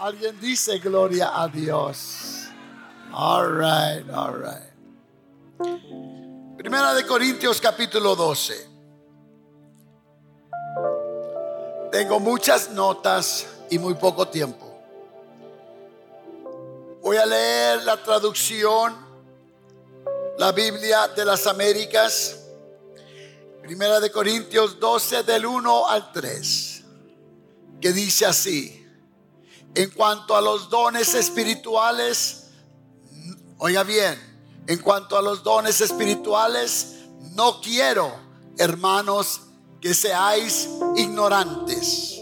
Alguien dice gloria a Dios. All right, all right. Primera de Corintios capítulo 12. Tengo muchas notas y muy poco tiempo. Voy a leer la traducción, la Biblia de las Américas, Primera de Corintios 12 del 1 al 3, que dice así, en cuanto a los dones espirituales, oiga bien, en cuanto a los dones espirituales, no quiero, hermanos, que seáis ignorantes,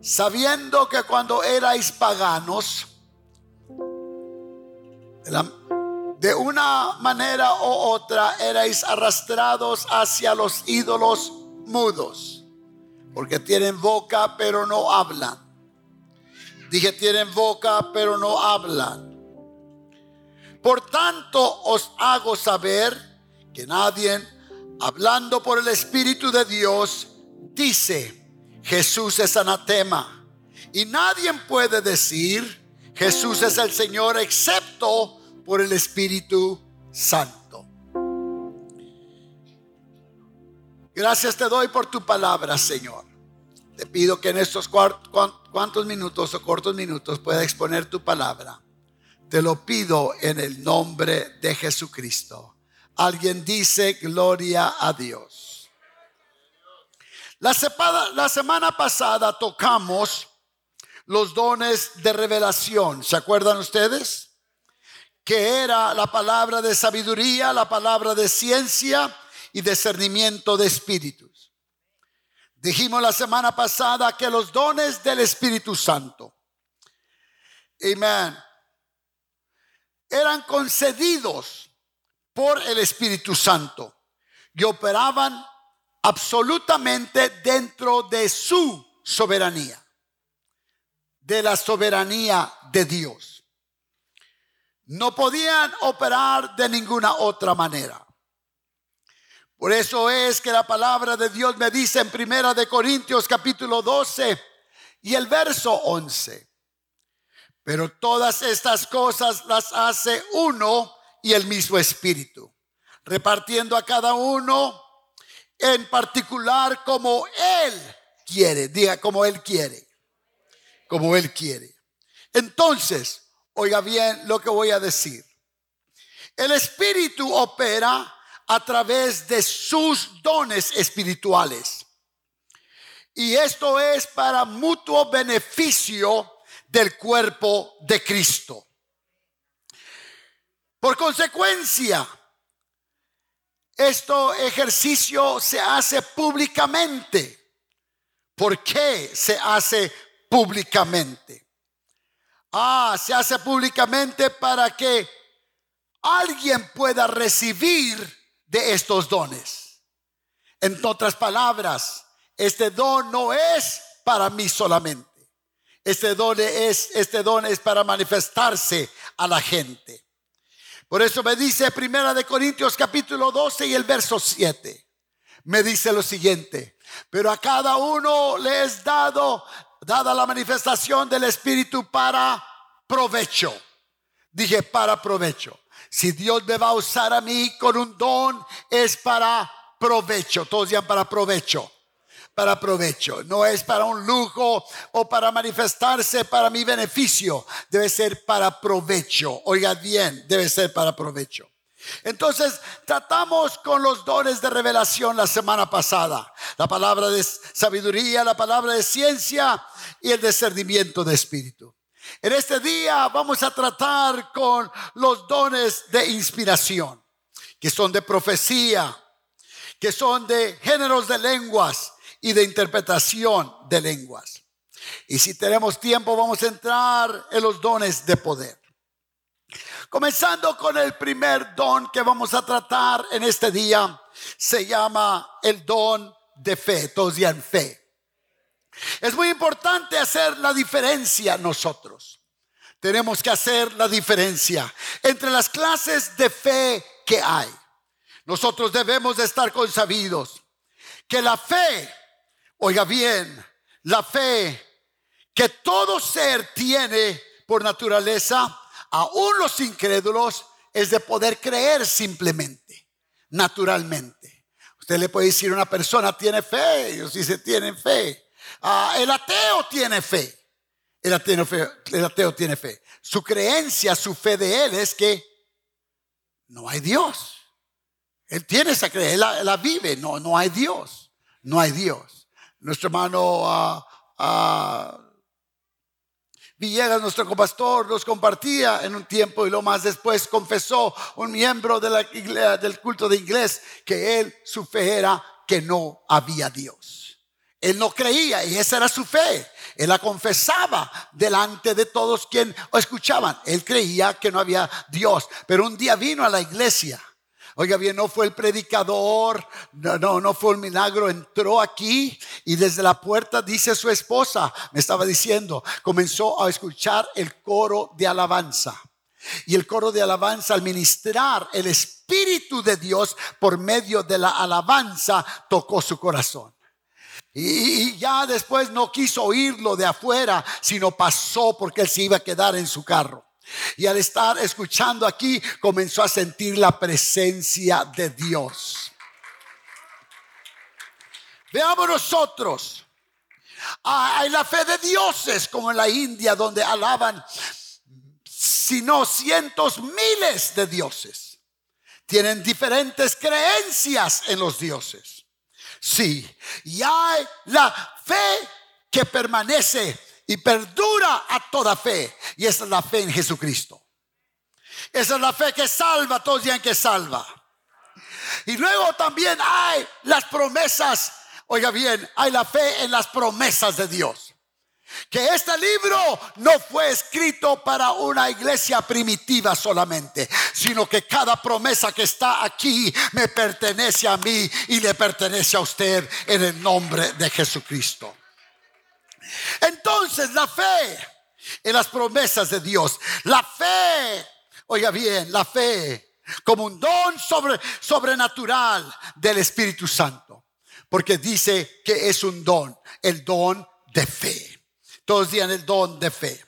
sabiendo que cuando erais paganos, de una manera u otra erais arrastrados hacia los ídolos mudos, porque tienen boca pero no hablan. Dije, tienen boca pero no hablan. Por tanto os hago saber que nadie hablando por el Espíritu de Dios, dice, Jesús es anatema. Y nadie puede decir, Jesús es el Señor, excepto por el Espíritu Santo. Gracias te doy por tu palabra, Señor. Te pido que en estos cuantos minutos o cortos minutos pueda exponer tu palabra. Te lo pido en el nombre de Jesucristo. Alguien dice gloria a Dios. La, la semana pasada tocamos los dones de revelación. ¿Se acuerdan ustedes? Que era la palabra de sabiduría, la palabra de ciencia y discernimiento de espíritus. Dijimos la semana pasada que los dones del Espíritu Santo, amén, eran concedidos por el Espíritu Santo y operaban absolutamente dentro de su soberanía, de la soberanía de Dios. No podían operar de ninguna otra manera. Por eso es que la palabra de Dios me dice en Primera de Corintios capítulo 12 y el verso 11. Pero todas estas cosas las hace uno y el mismo Espíritu, repartiendo a cada uno en particular como Él quiere, diga como Él quiere, como Él quiere. Entonces, oiga bien lo que voy a decir. El Espíritu opera a través de sus dones espirituales. Y esto es para mutuo beneficio del cuerpo de Cristo. Por consecuencia, este ejercicio se hace públicamente. ¿Por qué se hace públicamente? Ah, se hace públicamente para que alguien pueda recibir de estos dones. En otras palabras, este don no es para mí solamente. Este don es, este don es para manifestarse a la gente. Por eso me dice Primera de Corintios capítulo 12 y el verso 7. Me dice lo siguiente, pero a cada uno le es dado dada la manifestación del espíritu para provecho. Dije para provecho. Si Dios me va a usar a mí con un don es para provecho. Todos digan para provecho para provecho, no es para un lujo o para manifestarse para mi beneficio, debe ser para provecho. Oiga bien, debe ser para provecho. Entonces, tratamos con los dones de revelación la semana pasada, la palabra de sabiduría, la palabra de ciencia y el discernimiento de espíritu. En este día vamos a tratar con los dones de inspiración, que son de profecía, que son de géneros de lenguas, y de interpretación de lenguas. Y si tenemos tiempo, vamos a entrar en los dones de poder. Comenzando con el primer don que vamos a tratar en este día, se llama el don de fe, todos digan fe. Es muy importante hacer la diferencia nosotros. Tenemos que hacer la diferencia entre las clases de fe que hay. Nosotros debemos de estar consabidos que la fe Oiga bien, la fe que todo ser tiene por naturaleza, aún los incrédulos, es de poder creer simplemente, naturalmente. Usted le puede decir a una persona tiene fe, ellos dicen tienen fe. Ah, el ateo tiene fe. El ateo, el ateo tiene fe. Su creencia, su fe de él es que no hay Dios. Él tiene esa creencia, él la, vive, no, no hay Dios, no hay Dios. Nuestro hermano uh, Villegas, nuestro compastor, nos compartía en un tiempo y lo más después confesó un miembro de la del culto de inglés que él, su fe era que no había Dios. Él no creía y esa era su fe. Él la confesaba delante de todos quienes escuchaban. Él creía que no había Dios, pero un día vino a la iglesia Oiga bien, no fue el predicador, no, no, no fue el milagro, entró aquí y desde la puerta dice su esposa, me estaba diciendo, comenzó a escuchar el coro de alabanza. Y el coro de alabanza al ministrar el Espíritu de Dios por medio de la alabanza tocó su corazón. Y ya después no quiso oírlo de afuera, sino pasó porque él se iba a quedar en su carro. Y al estar escuchando aquí, comenzó a sentir la presencia de Dios. Veamos nosotros. Ah, hay la fe de dioses, como en la India, donde alaban, sino cientos, miles de dioses. Tienen diferentes creencias en los dioses. Sí, y hay la fe que permanece y perdura a toda fe. Y esa es la fe en Jesucristo. Esa es la fe que salva, todos digan que salva. Y luego también hay las promesas, oiga bien, hay la fe en las promesas de Dios. Que este libro no fue escrito para una iglesia primitiva solamente, sino que cada promesa que está aquí me pertenece a mí y le pertenece a usted en el nombre de Jesucristo. Entonces la fe en las promesas de Dios, la fe, oiga bien, la fe como un don sobre, sobrenatural del Espíritu Santo, porque dice que es un don, el don de fe. Todos digan el don de fe.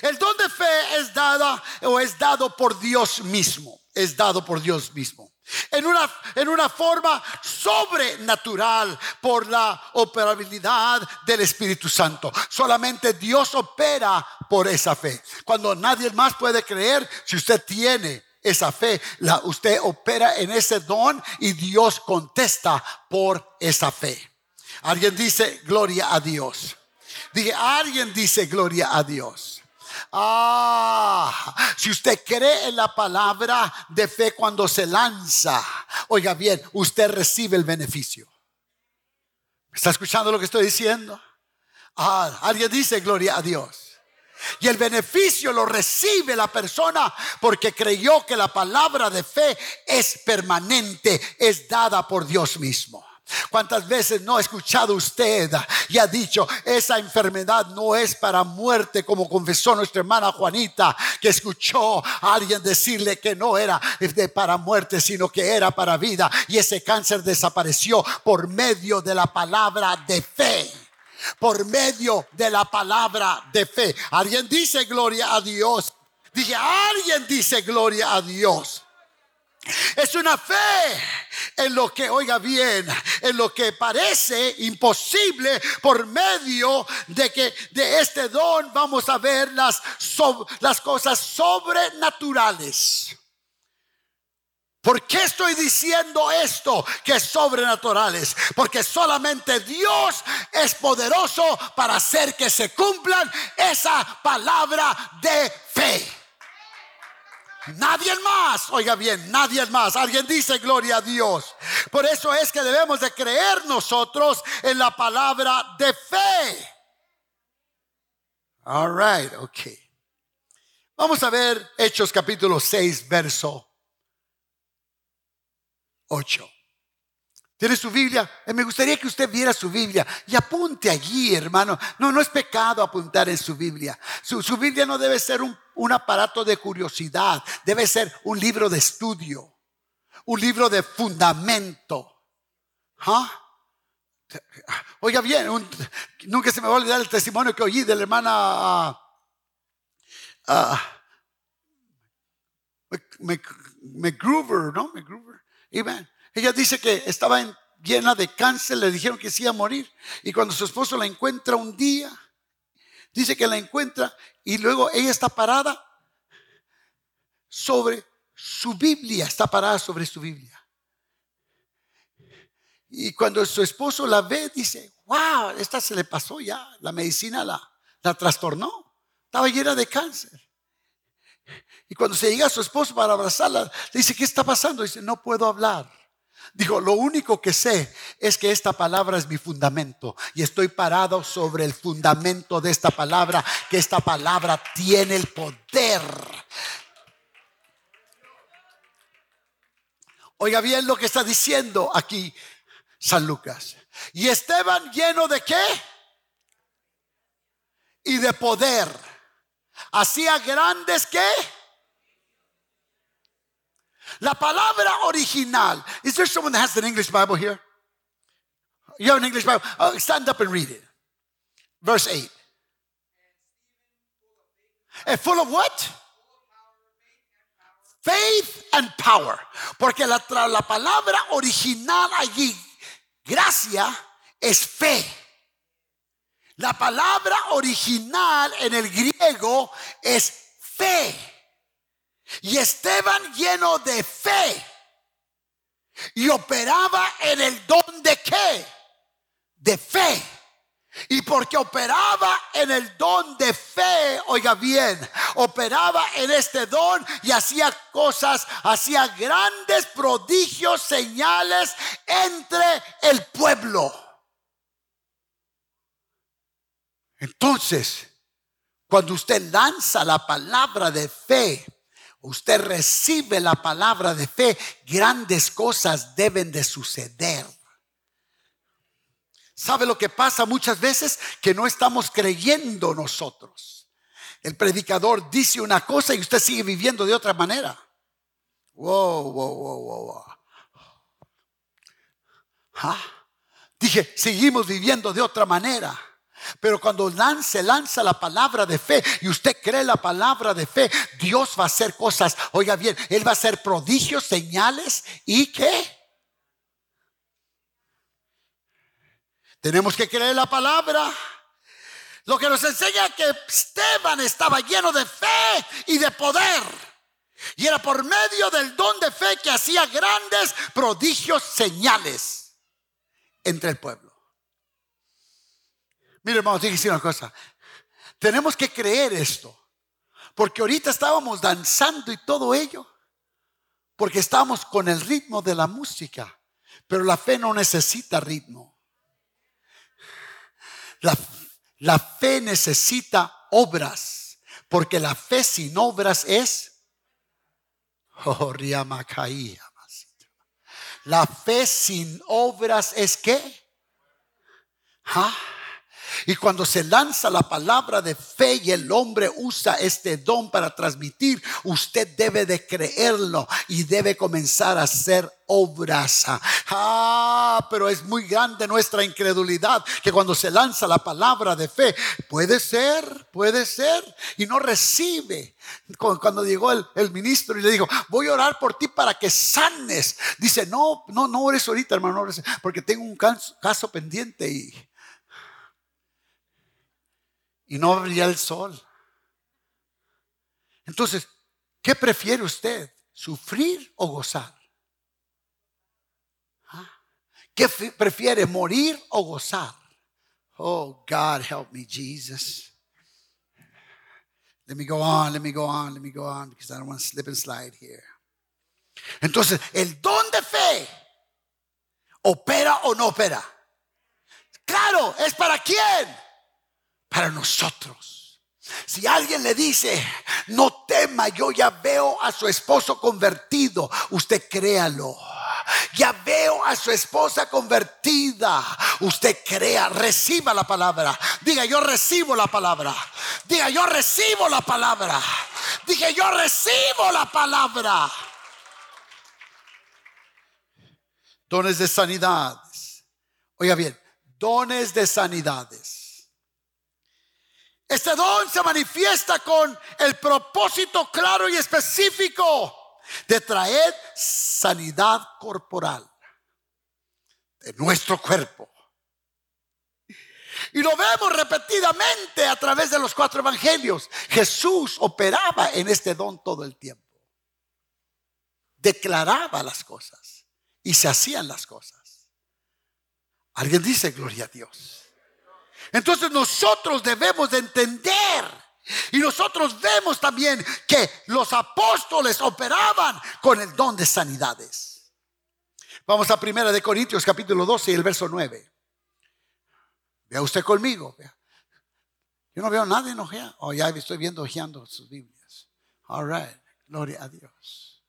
El don de fe es dada o es dado por Dios mismo, es dado por Dios mismo en una, en una forma sobrenatural por la operabilidad del Espíritu Santo. Solamente Dios opera por esa fe. Cuando nadie más puede creer, si usted tiene esa fe, la, usted opera en ese don y Dios contesta por esa fe. Alguien dice gloria a Dios. Dije, alguien dice gloria a Dios. Ah, si usted cree en la palabra de fe cuando se lanza, oiga bien, usted recibe el beneficio. ¿Está escuchando lo que estoy diciendo? Ah, alguien dice gloria a Dios. Y el beneficio lo recibe la persona porque creyó que la palabra de fe es permanente, es dada por Dios mismo. ¿Cuántas veces no ha escuchado usted y ha dicho, esa enfermedad no es para muerte, como confesó nuestra hermana Juanita, que escuchó a alguien decirle que no era de para muerte, sino que era para vida, y ese cáncer desapareció por medio de la palabra de fe? Por medio de la palabra de fe. Alguien dice gloria a Dios. Dije, alguien dice gloria a Dios. Es una fe en lo que, oiga bien, en lo que parece imposible por medio de que de este don vamos a ver las, las cosas sobrenaturales. ¿Por qué estoy diciendo esto que es sobrenaturales? Porque solamente Dios es poderoso para hacer que se cumplan esa palabra de fe. Nadie más, oiga bien, nadie más. Alguien dice gloria a Dios. Por eso es que debemos de creer nosotros en la palabra de fe. All right, ok. Vamos a ver Hechos capítulo 6, verso 8. ¿Tiene su Biblia? Eh, me gustaría que usted viera su Biblia y apunte allí, hermano. No, no es pecado apuntar en su Biblia. Su, Biblia no debe ser un, aparato de curiosidad, debe ser un libro de estudio, un libro de fundamento. ¿Ah? Oiga bien, nunca se me va a olvidar el testimonio que oí de la hermana uh, McGruber, ¿no? McGruber. Ella dice que estaba llena de cáncer, le dijeron que se iba a morir. Y cuando su esposo la encuentra un día, dice que la encuentra y luego ella está parada sobre su Biblia, está parada sobre su Biblia. Y cuando su esposo la ve, dice, wow, esta se le pasó ya, la medicina la, la trastornó, estaba llena de cáncer. Y cuando se llega a su esposo para abrazarla, le dice, ¿qué está pasando? Dice, no puedo hablar. Dijo, lo único que sé es que esta palabra es mi fundamento y estoy parado sobre el fundamento de esta palabra, que esta palabra tiene el poder. Oiga bien lo que está diciendo aquí San Lucas. Y Esteban lleno de qué? Y de poder. Hacía grandes qué? La palabra original. Is there someone that has an English Bible here? You have an English Bible? Oh, stand up and read it. Verse 8. And full of what? Faith and power. Porque la, la palabra original allí, gracia, es fe. La palabra original en el griego es fe. Y Esteban lleno de fe. Y operaba en el don de qué? De fe. Y porque operaba en el don de fe, oiga bien, operaba en este don y hacía cosas, hacía grandes prodigios, señales entre el pueblo. Entonces, cuando usted lanza la palabra de fe, usted recibe la palabra de fe, grandes cosas deben de suceder. ¿Sabe lo que pasa muchas veces? Que no estamos creyendo nosotros. El predicador dice una cosa y usted sigue viviendo de otra manera. Wow, wow, wow, wow. ¿Ah? Dije, seguimos viviendo de otra manera. Pero cuando lance, lanza la palabra de fe y usted cree la palabra de fe, Dios va a hacer cosas. Oiga bien, Él va a hacer prodigios, señales y qué. Tenemos que creer la palabra. Lo que nos enseña que Esteban estaba lleno de fe y de poder. Y era por medio del don de fe que hacía grandes prodigios, señales entre el pueblo. Mire, hermano, te decir una cosa. Tenemos que creer esto. Porque ahorita estábamos danzando y todo ello. Porque estábamos con el ritmo de la música. Pero la fe no necesita ritmo. La, la fe necesita obras. Porque la fe sin obras es. Oh, la fe sin obras es qué? ¿Ah? Y cuando se lanza la palabra de fe y el hombre usa este don para transmitir, usted debe de creerlo y debe comenzar a hacer obras. Ah, pero es muy grande nuestra incredulidad que cuando se lanza la palabra de fe, puede ser, puede ser, y no recibe. Cuando llegó el, ministro y le dijo, voy a orar por ti para que sanes. Dice, no, no, no ores ahorita, hermano, porque tengo un caso pendiente y y no brilla el sol. Entonces, ¿qué prefiere usted? ¿Sufrir o gozar? ¿Ah? ¿Qué prefiere, morir o gozar? Oh, God, help me, Jesus. Let me go on, let me go on, let me go on, because I don't want to slip and slide here. Entonces, el don de fe, ¿opera o no opera? Claro, ¿es para quién? Para nosotros. Si alguien le dice, no tema, yo ya veo a su esposo convertido, usted créalo. Ya veo a su esposa convertida. Usted crea, reciba la palabra. Diga, yo recibo la palabra. Diga, yo recibo la palabra. Dije, yo recibo la palabra. Dones de sanidad. Oiga bien, dones de sanidades. Este don se manifiesta con el propósito claro y específico de traer sanidad corporal de nuestro cuerpo. Y lo vemos repetidamente a través de los cuatro evangelios. Jesús operaba en este don todo el tiempo. Declaraba las cosas y se hacían las cosas. Alguien dice gloria a Dios. Entonces nosotros debemos de entender y nosotros vemos también que los apóstoles operaban con el don de sanidades. Vamos a primera de Corintios capítulo 12 y el verso 9. Vea usted conmigo. Yo no veo nadie enojeado. Oh, ya estoy viendo ojeando sus Biblias. All right. Gloria a Dios.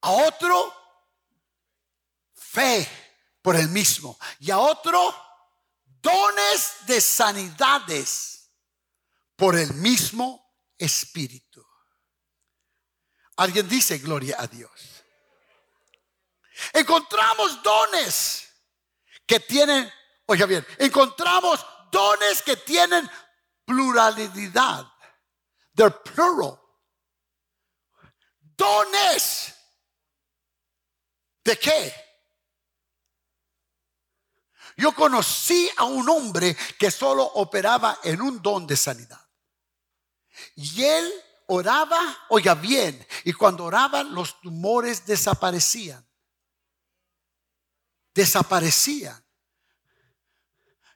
A otro, fe por el mismo. Y a otro, dones de sanidades por el mismo Espíritu. Alguien dice gloria a Dios. Encontramos dones que tienen, oiga bien, encontramos dones que tienen pluralidad. They're plural. Dones. ¿De qué? Yo conocí a un hombre que solo operaba en un don de sanidad. Y él oraba, oiga bien, y cuando oraba los tumores desaparecían desaparecían.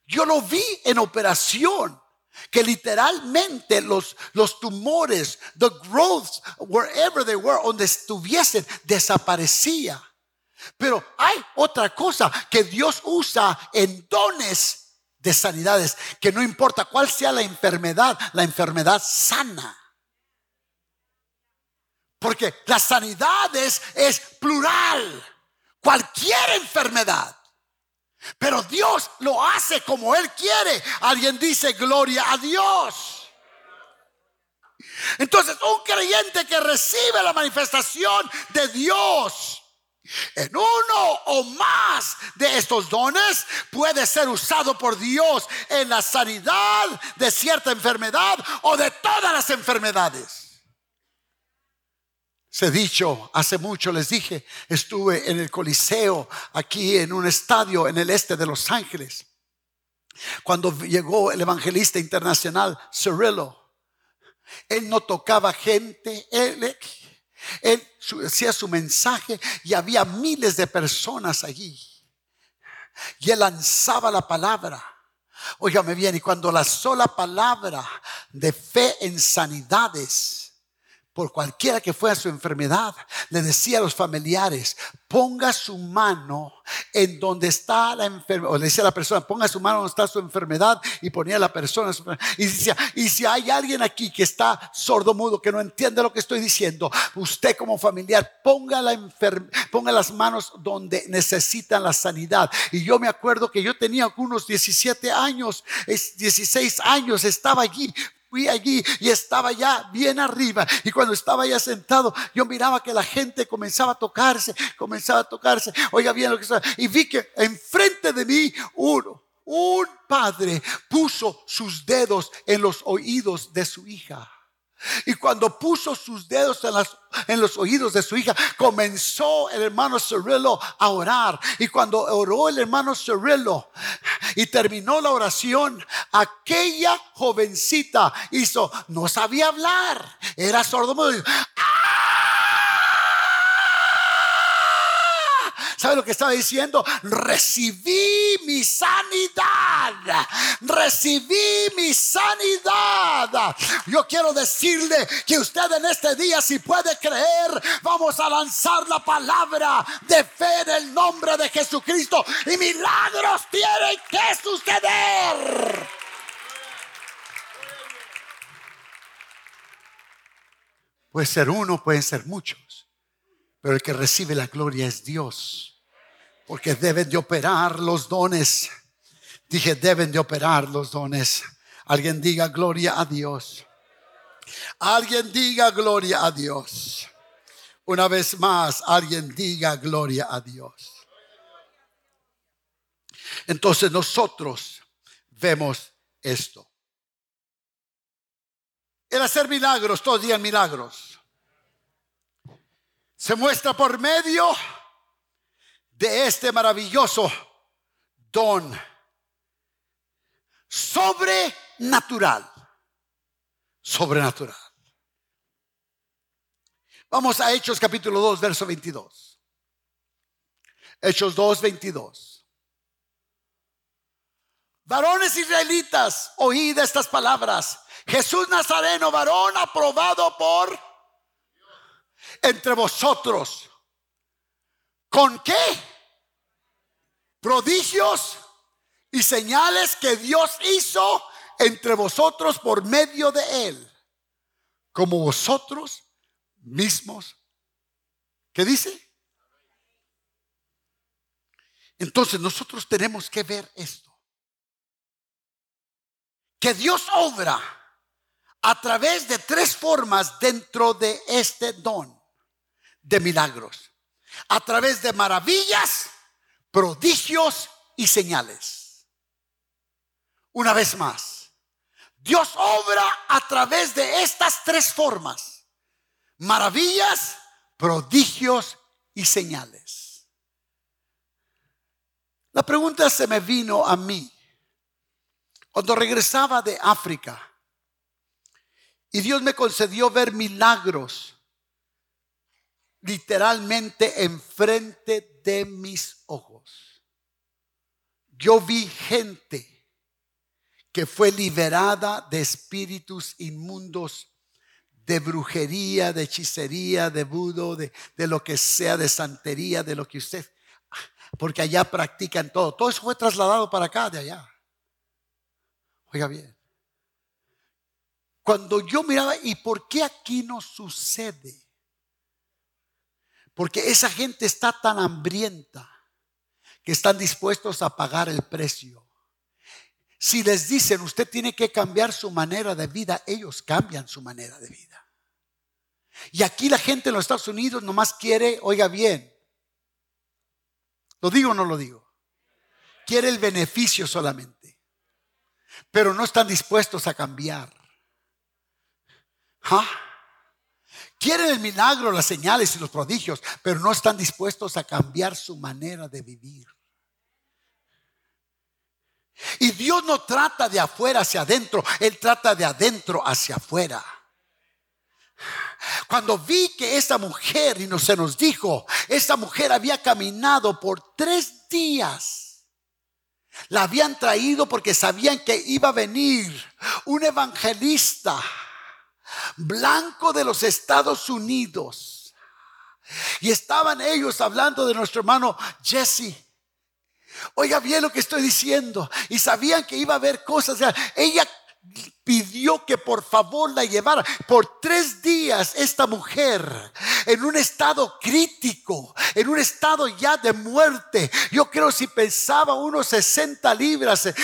Yo lo vi en operación que literalmente los, los tumores, the growths, wherever they were, donde estuviesen, desaparecía. Pero hay otra cosa que Dios usa en dones de sanidades, que no importa cuál sea la enfermedad, la enfermedad sana. Porque la sanidad es plural cualquier enfermedad. Pero Dios lo hace como Él quiere. Alguien dice gloria a Dios. Entonces, un creyente que recibe la manifestación de Dios en uno o más de estos dones puede ser usado por Dios en la sanidad de cierta enfermedad o de todas las enfermedades. Se dicho, hace mucho les dije, estuve en el Coliseo, aquí en un estadio en el este de Los Ángeles, cuando llegó el evangelista internacional Cirillo. Él no tocaba gente, él, él hacía su mensaje y había miles de personas allí. Y él lanzaba la palabra. Óigame bien, y cuando la sola palabra de fe en sanidades, por cualquiera que fuera su enfermedad, le decía a los familiares, ponga su mano en donde está la enfermedad, o le decía a la persona, ponga su mano donde está su enfermedad, y ponía a la persona, y decía, y si hay alguien aquí que está sordo mudo, que no entiende lo que estoy diciendo, usted como familiar, ponga, la ponga las manos donde necesitan la sanidad. Y yo me acuerdo que yo tenía unos 17 años, 16 años, estaba allí fui allí y estaba ya bien arriba. Y cuando estaba ya sentado, yo miraba que la gente comenzaba a tocarse, comenzaba a tocarse. Oiga bien lo que estaba. Y vi que enfrente de mí uno, un padre puso sus dedos en los oídos de su hija. Y cuando puso sus dedos en, las, en, los oídos de su hija, comenzó el hermano Cirillo a orar. Y cuando oró el hermano Cirillo y terminó la oración, aquella jovencita hizo, no sabía hablar, era sordo. ¿Sabe lo que estaba diciendo? Recibí mi sanidad. Recibí mi sanidad. Yo quiero decirle que usted en este día, si puede creer, vamos a lanzar la palabra de fe en el nombre de Jesucristo. Y milagros tienen que suceder. Puede ser uno, pueden ser muchos. Pero el que recibe la gloria es Dios porque deben de operar los dones. Dije, deben de operar los dones. Alguien diga gloria a Dios. Alguien diga gloria a Dios. Una vez más, alguien diga gloria a Dios. Entonces nosotros vemos esto. El hacer milagros, todos días milagros, se muestra por medio de este maravilloso don sobrenatural. Sobrenatural. Vamos a Hechos capítulo 2, verso 22. Hechos 2, 22. Varones israelitas, oíd estas palabras. Jesús Nazareno, varón aprobado por entre vosotros. ¿Con qué? Prodigios y señales que Dios hizo entre vosotros por medio de él. Como vosotros mismos. ¿Qué dice? Entonces nosotros tenemos que ver esto. Que Dios obra a través de tres formas dentro de este don de milagros. A través de maravillas, prodigios y señales. Una vez más, Dios obra a través de estas tres formas. Maravillas, prodigios y señales. La pregunta se me vino a mí cuando regresaba de África y Dios me concedió ver milagros literalmente enfrente de mis ojos. Yo vi gente que fue liberada de espíritus inmundos, de brujería, de hechicería, de budo, de, de lo que sea, de santería, de lo que usted, porque allá practican todo. Todo eso fue trasladado para acá, de allá. Oiga bien. Cuando yo miraba, ¿y por qué aquí no sucede? Porque esa gente está tan hambrienta que están dispuestos a pagar el precio. Si les dicen, usted tiene que cambiar su manera de vida, ellos cambian su manera de vida. Y aquí la gente en los Estados Unidos nomás quiere, oiga bien, ¿lo digo o no lo digo? Quiere el beneficio solamente, pero no están dispuestos a cambiar. ¿Ah? Quieren el milagro, las señales y los prodigios, pero no están dispuestos a cambiar su manera de vivir. Y Dios no trata de afuera hacia adentro, Él trata de adentro hacia afuera. Cuando vi que esta mujer, y no se nos dijo, esta mujer había caminado por tres días. La habían traído porque sabían que iba a venir un evangelista blanco de los Estados Unidos. Y estaban ellos hablando de nuestro hermano Jesse. Oiga bien lo que estoy diciendo. Y sabían que iba a haber cosas. Ella pidió que por favor la llevara. Por tres días esta mujer en un estado crítico, en un estado ya de muerte. Yo creo si pensaba unos 60 libras, eh,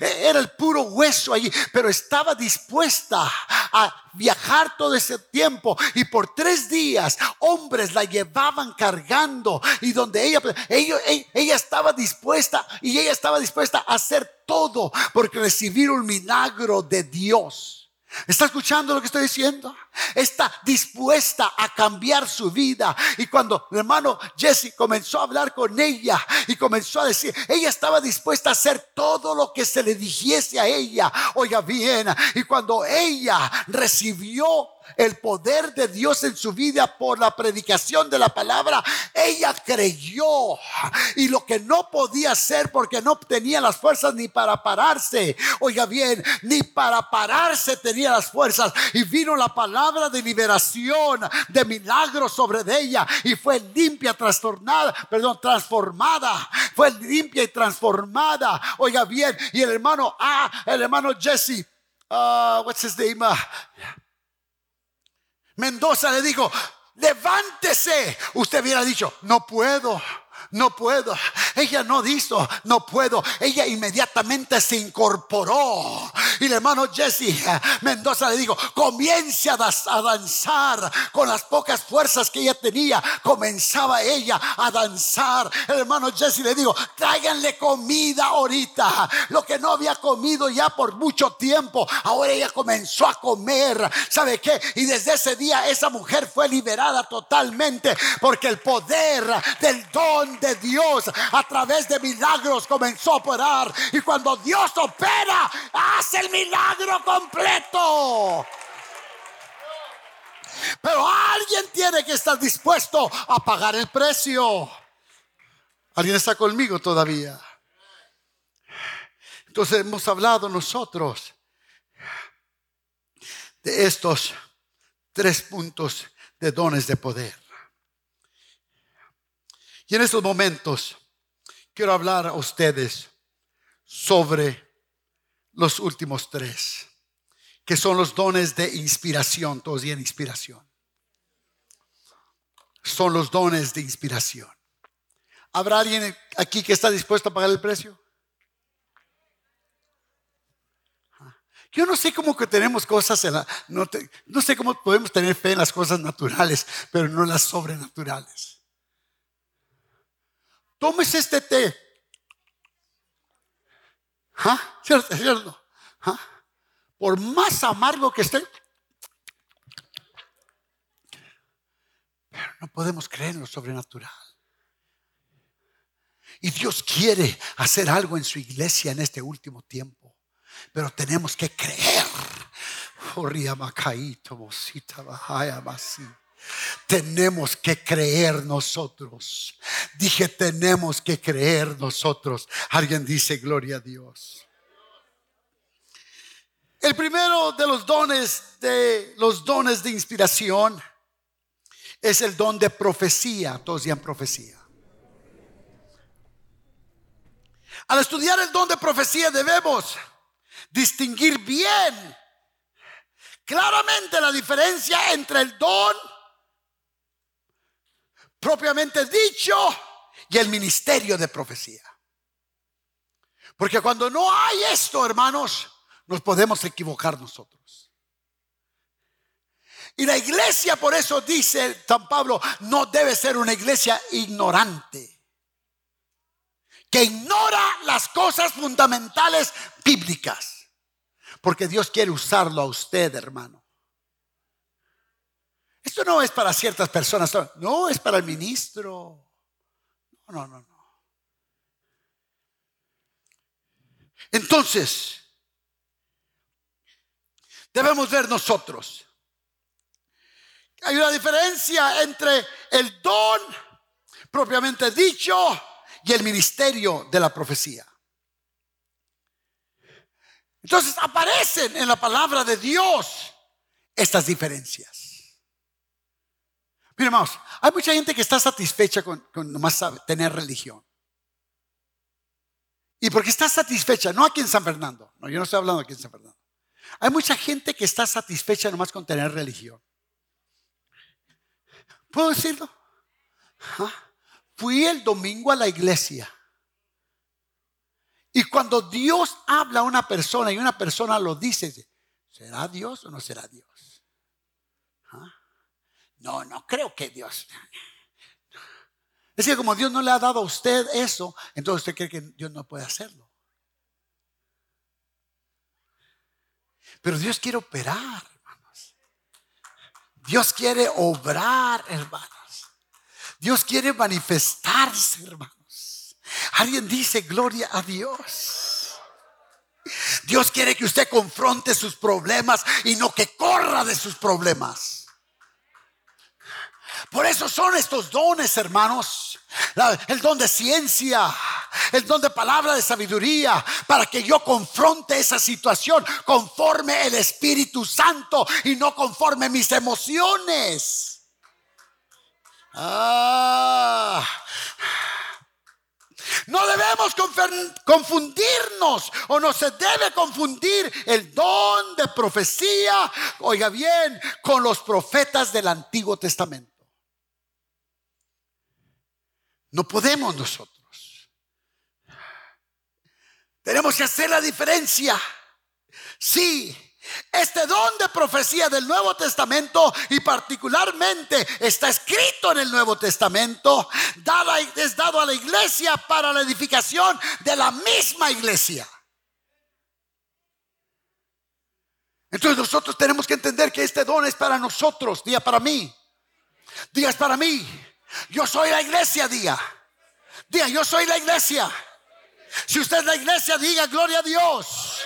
era el puro hueso allí, pero estaba dispuesta a viajar todo ese tiempo y por tres días hombres la llevaban cargando y donde ella, ella, ella estaba dispuesta y ella estaba dispuesta a hacer todo porque recibir un milagro de Dios. ¿Está escuchando lo que estoy diciendo? Está dispuesta a cambiar su vida. Y cuando el hermano Jesse comenzó a hablar con ella y comenzó a decir, ella estaba dispuesta a hacer todo lo que se le dijese a ella. Oiga bien, y cuando ella recibió el poder de Dios en su vida por la predicación de la palabra, ella creyó. Y lo que no podía hacer porque no tenía las fuerzas ni para pararse, oiga bien, ni para pararse tenía las fuerzas. Y vino la palabra de liberación, de milagro sobre ella. Y fue limpia, trastornada, perdón, transformada. Fue limpia y transformada. Oiga bien, y el hermano, ah, el hermano Jesse. Uh, what's his name? Uh, Mendoza le dijo, levántese. Usted hubiera dicho, no puedo. no puedo. Ella no dijo, no puedo. Ella inmediatamente se incorporó. Y el hermano Jesse Mendoza le dijo, comience a, danzar con las pocas fuerzas que ella tenía. Comenzaba ella a danzar. El hermano Jesse le dijo, tráiganle comida ahorita. Lo que no había comido ya por mucho tiempo. Ahora ella comenzó a comer. ¿Sabe qué? Y desde ese día esa mujer fue liberada totalmente porque el poder del don de Dios a través de milagros comenzó a operar. Y cuando Dios opera, hace milagro completo. Pero alguien tiene que estar dispuesto a pagar el precio. ¿Alguien está conmigo todavía? Entonces hemos hablado nosotros de estos tres puntos de dones de poder. Y en estos momentos quiero hablar a ustedes sobre los últimos tres, que son los dones de inspiración, todos en inspiración. Son los dones de inspiración. ¿Habrá alguien aquí que está dispuesto a pagar el precio? Yo no sé cómo que tenemos cosas en la, no, no sé cómo podemos tener fe en las cosas naturales, pero no las sobrenaturales. Tómese este té. ¿Ah? ¿Cierto? ¿Cierto? ¿Ah? Por más amargo que esté. Pero no podemos creer en lo sobrenatural. Y Dios quiere hacer algo en su iglesia en este último tiempo. Pero tenemos que creer. Tenemos que creer nosotros. Dije, tenemos que creer nosotros. Alguien dice, gloria a Dios. El primero de los dones de los dones de inspiración es el don de profecía. Todos digan profecía. Al estudiar el don de profecía debemos distinguir bien claramente la diferencia entre el don propiamente dicho y el ministerio de profecía. Porque cuando no hay esto, hermanos, nos podemos equivocar nosotros. Y la iglesia, por eso dice San Pablo, no debe ser una iglesia ignorante, que ignora las cosas fundamentales bíblicas. Porque Dios quiere usarlo a usted, hermano. Esto no es para ciertas personas, no, es para el ministro. No, no, no, no. Entonces, debemos ver nosotros. Hay una diferencia entre el don propiamente dicho y el ministerio de la profecía. Entonces aparecen en la palabra de Dios estas diferencias. Mira, hermanos, hay mucha gente que está satisfecha con, con nomás tener religión. Y porque está satisfecha, no aquí en San Fernando, no, yo no estoy hablando aquí en San Fernando. Hay mucha gente que está satisfecha nomás con tener religión. ¿Puedo decirlo? Fui el domingo a la iglesia. Y cuando Dios habla a una persona y una persona lo dice, ¿será Dios o no será Dios? No, no creo que Dios. Es que como Dios no le ha dado a usted eso, entonces usted cree que Dios no puede hacerlo. Pero Dios quiere operar, hermanos. Dios quiere obrar, hermanos. Dios quiere manifestarse, hermanos. Alguien dice, gloria a Dios. Dios quiere que usted confronte sus problemas y no que corra de sus problemas. Por eso son estos dones, hermanos. el don de ciencia, el don de palabra de sabiduría, para que yo confronte esa situación conforme el Espíritu Santo y no conforme mis emociones. Ah. No debemos confundirnos o no se debe confundir el don de profecía, oiga bien, con los profetas del Antiguo Testamento. No podemos nosotros. Tenemos que hacer la diferencia. Sí, este don de profecía del Nuevo Testamento y particularmente está escrito en el Nuevo Testamento, es dado a la iglesia para la edificación de la misma iglesia. Entonces nosotros tenemos que entender que este don es para nosotros, día para mí. Día es para mí. Yo soy la iglesia, día. Día, yo soy la iglesia. Si usted es la iglesia, diga gloria a Dios.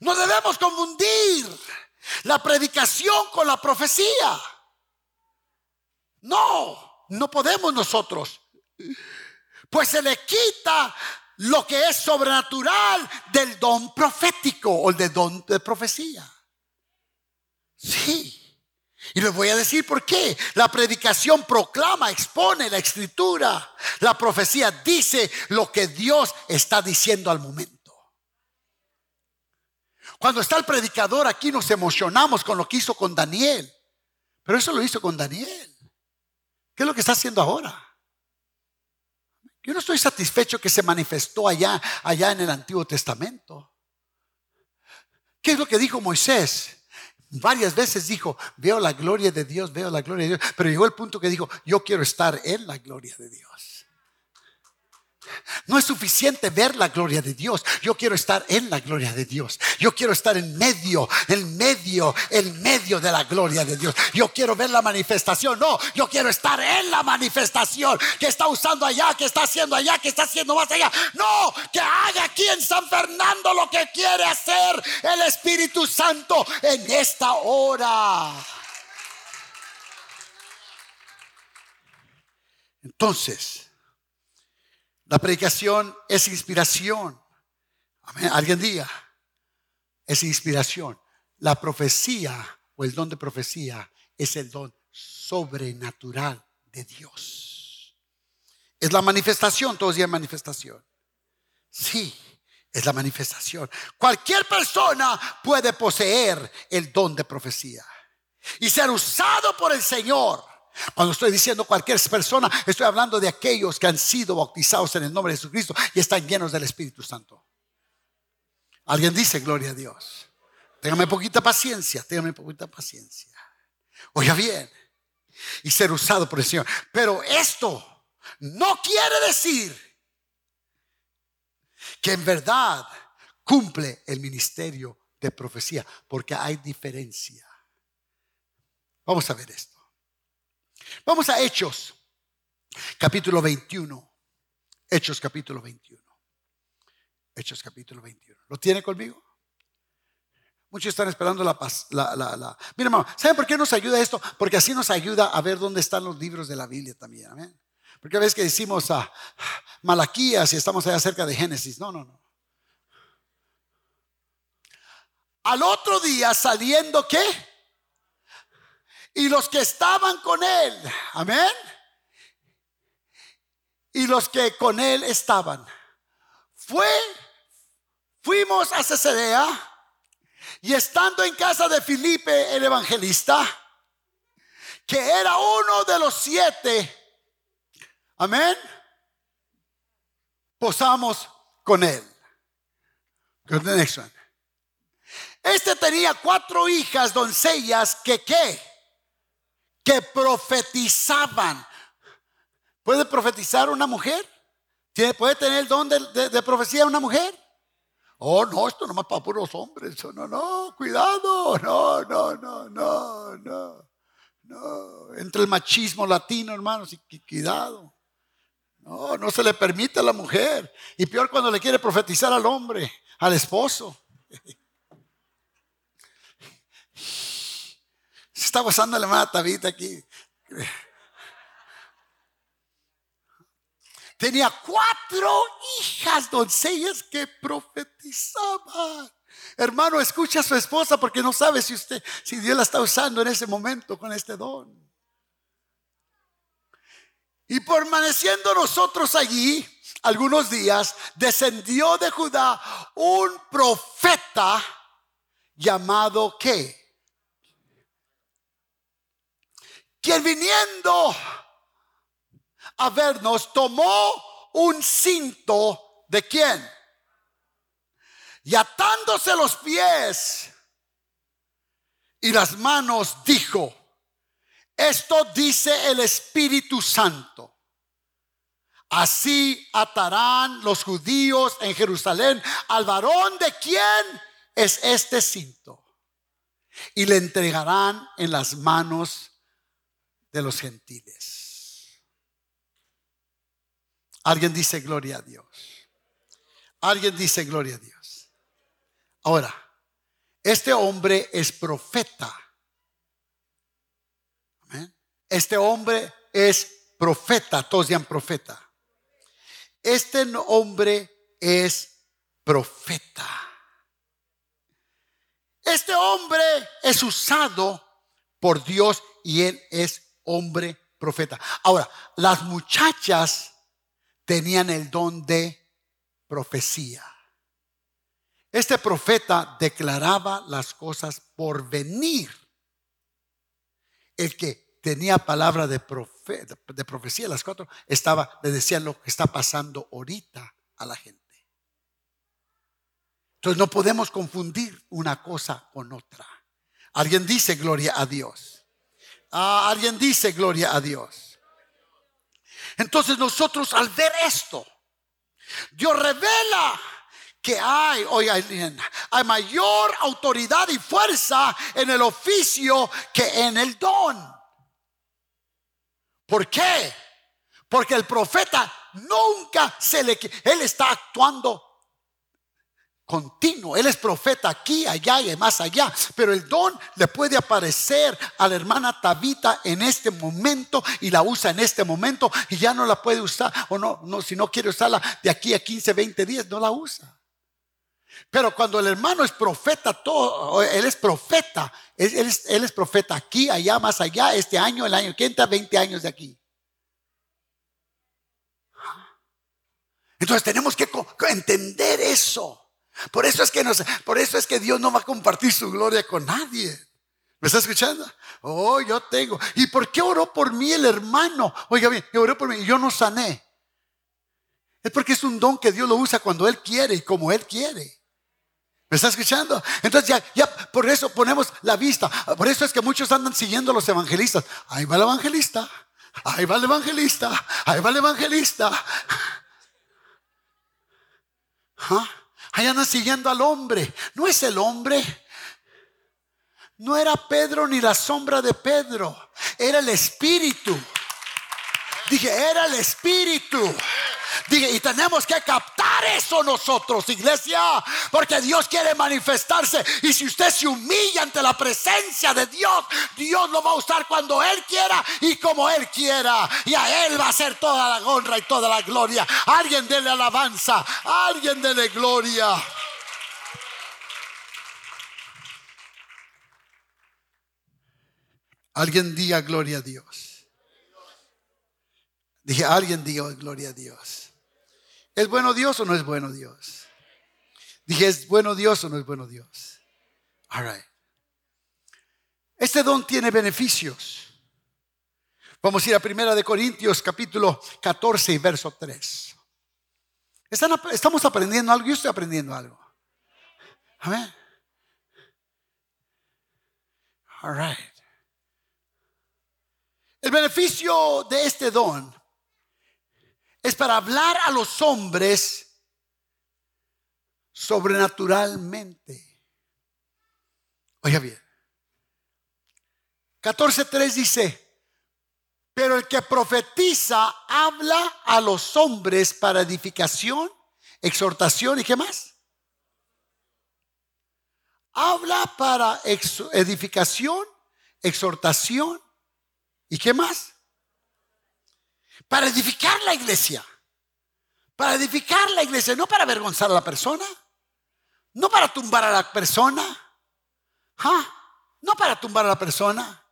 No debemos confundir la predicación con la profecía. No, no podemos nosotros. Pues se le quita lo que es sobrenatural del don profético o del don de profecía. Sí. Y les voy a decir por qué. La predicación proclama, expone la escritura. La profecía dice lo que Dios está diciendo al momento. Cuando está el predicador aquí nos emocionamos con lo que hizo con Daniel. Pero eso lo hizo con Daniel. ¿Qué es lo que está haciendo ahora? Yo no estoy satisfecho que se manifestó allá, allá en el Antiguo Testamento. ¿Qué es lo que dijo Moisés? Varias veces dijo, veo la gloria de Dios, veo la gloria de Dios. Pero llegó el punto que dijo, yo quiero estar en la gloria de Dios. No es suficiente ver la gloria de Dios. Yo quiero estar en la gloria de Dios. Yo quiero estar en medio, en medio, en medio de la gloria de Dios. Yo quiero ver la manifestación. No, yo quiero estar en la manifestación que está usando allá, que está haciendo allá, que está haciendo más allá. No, que haga aquí en San Fernando lo que quiere hacer el Espíritu Santo en esta hora. Entonces, la predicación es inspiración. Alguien diga, es inspiración. La profecía o el don de profecía es el don sobrenatural de Dios. Es la manifestación, todos días manifestación. Sí, es la manifestación. Cualquier persona puede poseer el don de profecía y ser usado por el Señor cuando estoy diciendo cualquier persona, estoy hablando de aquellos que han sido bautizados en el nombre de Jesucristo y están llenos del Espíritu Santo. Alguien dice, gloria a Dios. Téngame poquita paciencia, téngame poquita paciencia. Oiga bien, y ser usado por el Señor. Pero esto no quiere decir que en verdad cumple el ministerio de profecía, porque hay diferencia. Vamos a ver esto. Vamos a Hechos, capítulo 21. Hechos, capítulo 21. Hechos, capítulo 21. ¿Lo tiene conmigo? Muchos están esperando la paz. La, la, Mira, hermano, ¿saben por qué nos ayuda esto? Porque así nos ayuda a ver dónde están los libros de la Biblia también. Amén. Porque a veces que decimos a Malaquías y estamos allá cerca de Génesis. No, no, no. Al otro día saliendo, ¿qué? Y los que estaban con él. Amén. Y los que con él estaban. Fuimos a Cesarea y estando en casa de Felipe el evangelista, que era uno de los siete, amén, posamos con él. Este tenía cuatro hijas doncellas que qué? Que profetizaban. ¿Puede profetizar una mujer? ¿Puede tener el don de, profecía una mujer? Oh, no, esto no más para puros hombres. No, no, cuidado. No, no, no, no, no. No, entre el machismo latino, hermanos, y cuidado. No, no se le permite a la mujer. Y peor cuando le quiere profetizar al hombre, al esposo. Está gozando la hermana Tabita aquí. Tenía cuatro hijas doncellas que profetizaban. Hermano, escucha a su esposa porque no sabe si usted, si Dios la está usando en ese momento con este don. Y permaneciendo nosotros allí algunos días, descendió de Judá un profeta llamado ¿qué? Quien viniendo a vernos, tomó un cinto de quién? Y atándose los pies y las manos, dijo, esto dice el Espíritu Santo. Así atarán los judíos en Jerusalén al varón de quién es este cinto. Y le entregarán en las manos de los gentiles. Alguien dice gloria a Dios. Alguien dice gloria a Dios. Ahora, este hombre es profeta. Este hombre es profeta, todos digan profeta. Este hombre es profeta. Este hombre es usado por Dios y él es hombre profeta. Ahora, las muchachas tenían el don de profecía. Este profeta declaraba las cosas por venir. El que tenía palabra de, de profecía, las cuatro, estaba, le decían lo que está pasando ahorita a la gente. Entonces no podemos confundir una cosa con otra. Alguien dice gloria a Dios. Alguien dice gloria a Dios. Entonces nosotros al ver esto, Dios revela que hay, hoy hay, hay mayor autoridad y fuerza en el oficio que en el don. ¿Por qué? Porque el profeta nunca se le... Él está actuando continuo. Él es profeta aquí, allá y más allá. Pero el don le puede aparecer a la hermana Tabita en este momento y la usa en este momento y ya no la puede usar. O no, no si no quiere usarla de aquí a 15, 20 días, no la usa. Pero cuando el hermano es profeta, todo, él es profeta, él, es, profeta aquí, allá, más allá, este año, el año que entra, 20 años de aquí. Entonces tenemos que entender eso. Por eso es que por eso es que Dios no va a compartir su gloria con nadie. ¿Me está escuchando? Oh, yo tengo. ¿Y por qué oró por mí el hermano? Oiga bien, oró por mí y yo no sané. Es porque es un don que Dios lo usa cuando Él quiere y como Él quiere. ¿Me está escuchando? Entonces ya, ya por eso ponemos la vista. Por eso es que muchos andan siguiendo a los evangelistas. Ahí va el evangelista. Ahí va el evangelista. Ahí va el evangelista. ¿Ah? Ahí andan siguiendo al hombre. No es el hombre. No era Pedro ni la sombra de Pedro. Era el espíritu. Dije, era el espíritu. Y tenemos que captar eso nosotros, iglesia, porque Dios quiere manifestarse. Y si usted se humilla ante la presencia de Dios, Dios lo va a usar cuando Él quiera y como Él quiera. Y a Él va a ser toda la honra y toda la gloria. Alguien dele alabanza, alguien dele gloria. Alguien diga gloria a Dios. Dije, alguien diga gloria a Dios. ¿Es bueno Dios o no es bueno Dios? Dije, ¿es bueno Dios o no es bueno Dios? All right. Este don tiene beneficios. Vamos a ir a Primera de Corintios capítulo 14 y verso 3. estamos aprendiendo algo, yo estoy aprendiendo algo. Amén. All right. El beneficio de este don es para hablar a los hombres sobrenaturalmente. Oiga bien. 14.3 dice, pero el que profetiza habla a los hombres para edificación, exhortación y qué más. Habla para edificación, exhortación y qué más para edificar la iglesia. Para edificar la iglesia, no para avergonzar a la persona, no para tumbar a la persona, no para tumbar a la persona.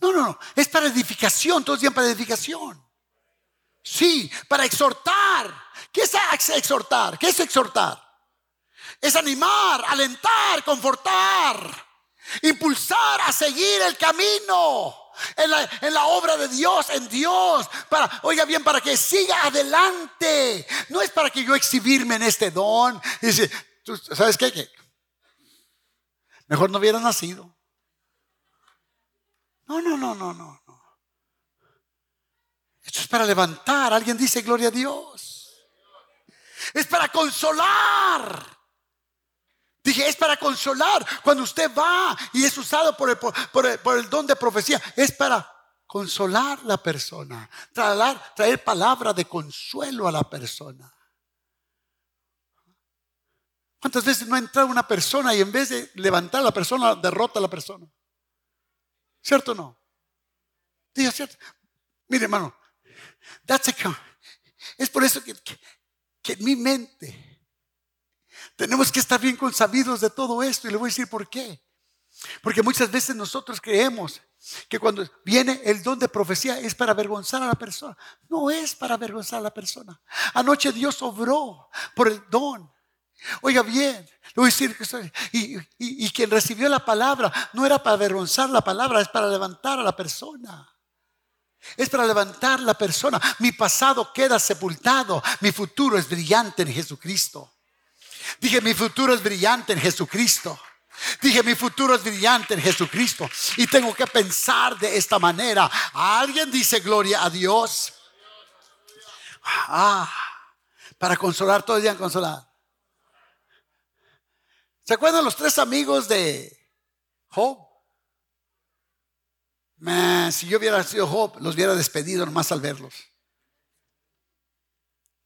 No, no, no, es para edificación, todos dicen para edificación. Sí, para exhortar. ¿Qué es exhortar? ¿Qué es exhortar? Es animar, alentar, confortar, impulsar a seguir el camino en la, en la, obra de Dios, en Dios. Para, oiga bien, para que siga adelante. No es para que yo exhibirme en este don. Dice, ¿sabes qué? Mejor no hubiera nacido. No, no, no, no, no. Esto es para levantar. Alguien dice, gloria a Dios. Es para consolar. Dije, es para consolar. Cuando usted va y es usado por el, don de profecía, es para consolar la persona, traer, palabra de consuelo a la persona. ¿Cuántas veces no ha entrado una persona y en vez de levantar a la persona, derrota a la persona? ¿Cierto o no? Diga, ¿cierto? Mire, hermano, that's es por eso que, que en mi mente tenemos que estar bien consabidos de todo esto y le voy a decir por qué. Porque muchas veces nosotros creemos que cuando viene el don de profecía es para avergonzar a la persona. No es para avergonzar a la persona. Anoche Dios obró por el don. Oiga bien, le voy a decir que y, y quien recibió la palabra no era para avergonzar la palabra, es para levantar a la persona. Es para levantar la persona. Mi pasado queda sepultado, mi futuro es brillante en Jesucristo. Dije, mi futuro es brillante en Jesucristo. Dije, mi futuro es brillante en Jesucristo. Y tengo que pensar de esta manera. ¿Alguien dice gloria a Dios? Ah, para consolar, todo el día consolar. ¿Se acuerdan los tres amigos de Job? si yo hubiera sido Job, los hubiera despedido nomás al verlos.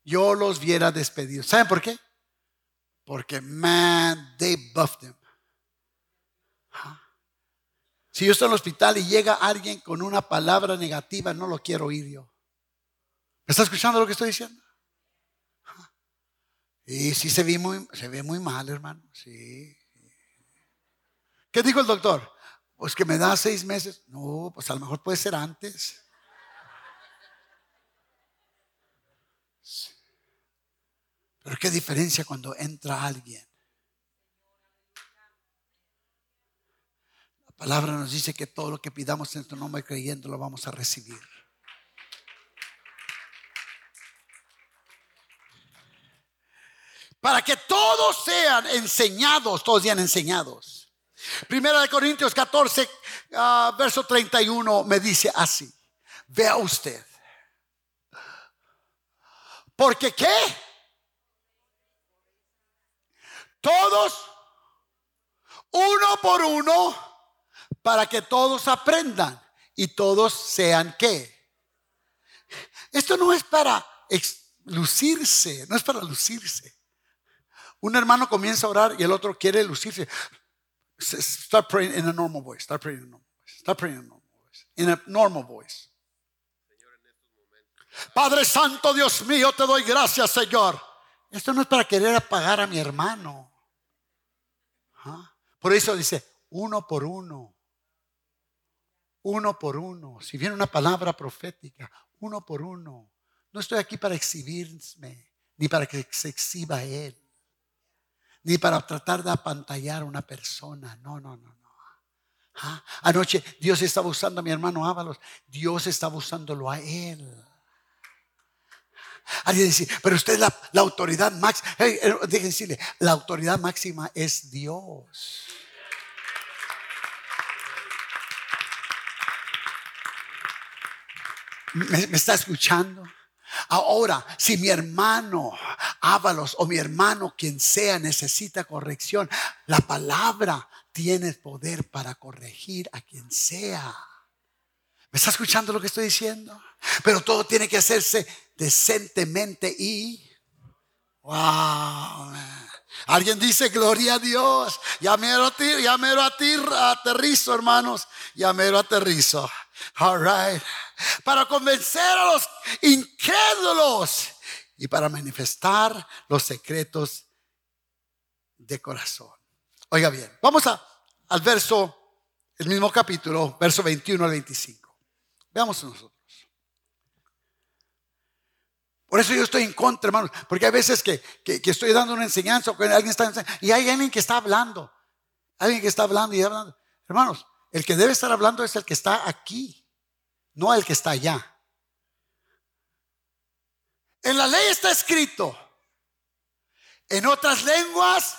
Yo los hubiera despedido. ¿Saben por qué? Porque, man, they buffed him. Si yo estoy en el hospital y llega alguien con una palabra negativa, no lo quiero oír yo. ¿Me está escuchando lo que estoy diciendo? Y sí se ve muy, se ve muy mal, hermano. Sí. ¿Qué dijo el doctor? Pues que me da seis meses. No, pues a lo mejor puede ser antes. Pero qué diferencia cuando entra alguien. La palabra nos dice que todo lo que pidamos en tu nombre creyendo lo vamos a recibir. Para que todos sean enseñados, todos sean enseñados. Primera de Corintios 14, ah, verso 31 me dice así. Vea usted. Porque qué? Todos, uno por uno, para que todos aprendan y todos sean qué. Esto no es para lucirse, no es para lucirse. Un hermano comienza a orar y el otro quiere lucirse. Start praying in a normal voice. Start praying in a normal voice. Start praying in a normal voice. In a normal voice. Padre Santo, Dios mío, te doy gracias, Señor. Esto no es para querer apagar a mi hermano. Por eso dice, uno por uno. Uno por uno. Si viene una palabra profética, uno por uno. No estoy aquí para exhibirme, ni para que se exhiba él, ni para tratar de apantallar a una persona. No, no, no, no. Anoche Dios estaba usando a mi hermano Ábalos, Dios estaba usándolo a él. Alguien dice, pero usted es la, autoridad máxima. Hey, decirle, la autoridad máxima es Dios. ¿Me, está escuchando? Ahora, si mi hermano Ábalos o mi hermano, quien sea, necesita corrección, la palabra tiene poder para corregir a quien sea. ¿Me está escuchando lo que estoy diciendo? Pero todo tiene que hacerse decentemente y... ¡Wow! Alguien dice, gloria a Dios. Ya mero, ya mero aterrizo, hermanos. Ya mero aterrizo. All right. Para convencer a los incrédulos y para manifestar los secretos de corazón. Oiga bien, vamos a, al verso, el mismo capítulo, verso 21 al 25. Veamos nosotros. Por eso yo estoy en contra, hermanos, porque hay veces que, estoy dando una enseñanza o que alguien está y hay alguien que está hablando, alguien que está hablando y hablando. Hermanos, el que debe estar hablando es el que está aquí, no el que está allá. En la ley está escrito, en otras lenguas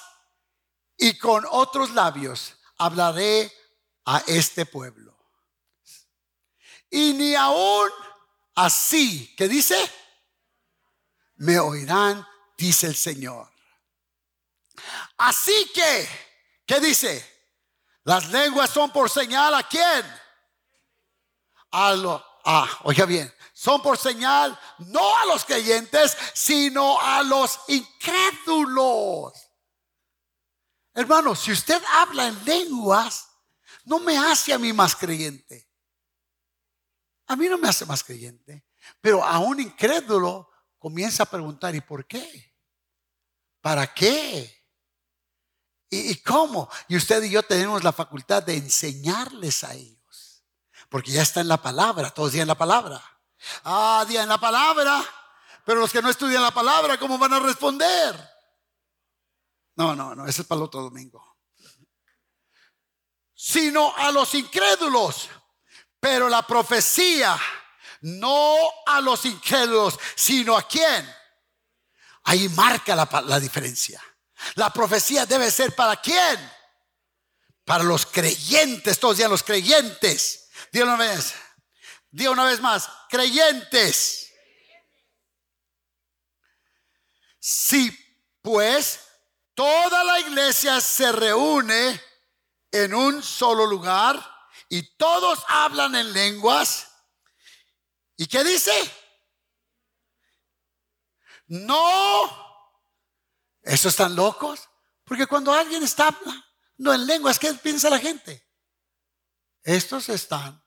y con otros labios hablaré a este pueblo. Y ni aún así, ¿qué dice? Me oirán, dice el Señor. Así que, ¿qué dice? Las lenguas son por señal a quién? A lo, ah, oiga bien, son por señal no a los creyentes, sino a los incrédulos. Hermano, si usted habla en lenguas, no me hace a mí más creyente. A mí no me hace más creyente. Pero a un incrédulo comienza a preguntar, ¿y por qué? ¿Para qué? ¿Y, cómo? Y usted y yo tenemos la facultad de enseñarles a ellos. Porque ya está en la palabra, todos en la palabra. Ah, día en la palabra. Pero los que no estudian la palabra, ¿cómo van a responder? No, no, no, ese es para el otro domingo. Sino a los incrédulos. Pero la profecía, no a los incrédulos, sino a quién. Ahí marca la, la diferencia. La profecía debe ser para quién? Para los creyentes, todos días los creyentes. Diga una vez, diga una vez más, creyentes. Si pues toda la iglesia se reúne en un solo lugar y todos hablan en lenguas, ¿y qué dice? No ¿Eso están locos? Porque cuando alguien está no en lenguas, ¿qué piensa la gente? Estos están.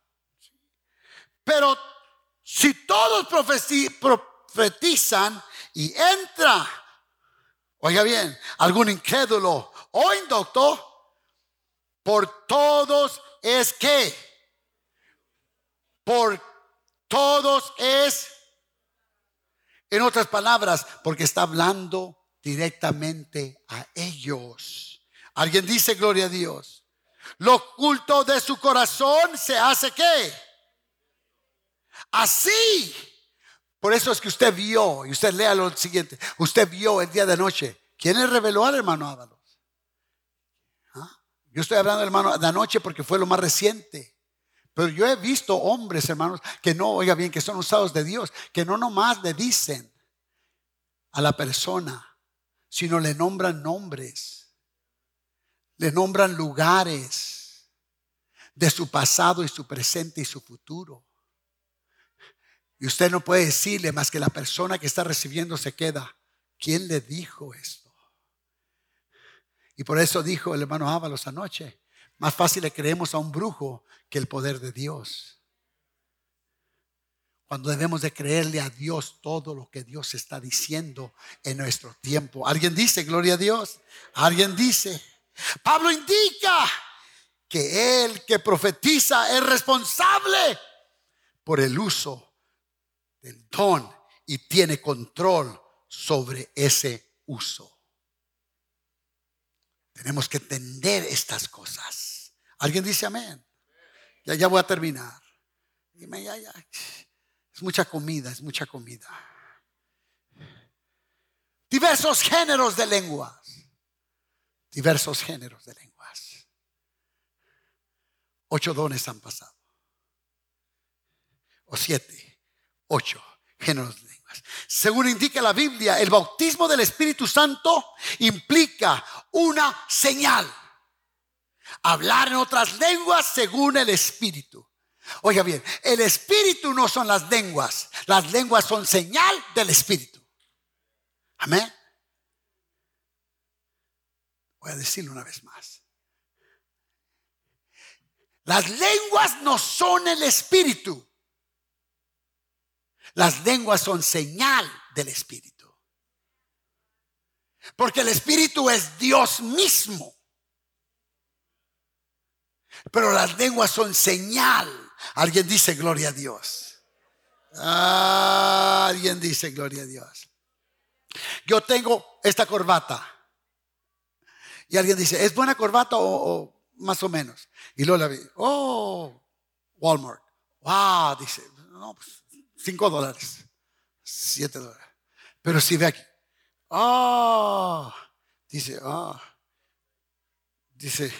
Pero si todos profetizan y entra, oiga bien, algún incrédulo o indocto, por todos es que, por todos es, en otras palabras, porque está hablando directamente a ellos. Alguien dice gloria a Dios. Lo oculto de su corazón se hace qué? Así. Por eso es que usted vio, y usted lea lo siguiente, usted vio el día de noche. ¿Quién le reveló al hermano Ábalos? Yo estoy hablando hermano de anoche porque fue lo más reciente. Pero yo he visto hombres, hermanos, que no, oiga bien, que son usados de Dios, que no nomás le dicen a la persona, sino le nombran nombres, le nombran lugares de su pasado y su presente y su futuro. Y usted no puede decirle más que la persona que está recibiendo se queda. ¿Quién le dijo esto? Y por eso dijo el hermano Ábalos anoche, más fácil le creemos a un brujo que el poder de Dios cuando debemos de creerle a Dios todo lo que Dios está diciendo en nuestro tiempo. ¿Alguien dice, gloria a Dios? ¿Alguien dice? Pablo indica que el que profetiza es responsable por el uso del don y tiene control sobre ese uso. Tenemos que entender estas cosas. ¿Alguien dice amén? Ya, ya voy a terminar. Dime, ya, ya. Es mucha comida, es mucha comida. Diversos géneros de lenguas. Diversos géneros de lenguas. Ocho dones han pasado. O siete, ocho géneros de lenguas. Según indica la Biblia, el bautismo del Espíritu Santo implica una señal. Hablar en otras lenguas según el Espíritu. Oiga bien, el espíritu no son las lenguas, las lenguas son señal del espíritu. Amén. Voy a decirlo una vez más. Las lenguas no son el espíritu. Las lenguas son señal del espíritu. Porque el espíritu es Dios mismo. Pero las lenguas son señal Alguien dice gloria a Dios. alguien dice gloria a Dios. Yo tengo esta corbata. Y alguien dice, ¿es buena corbata o, más o menos. Y luego la vi, oh, Walmart. Wow, dice, no, pues 5 dólares, 7 dólares. Pero si ve aquí, oh, dice, oh, dice,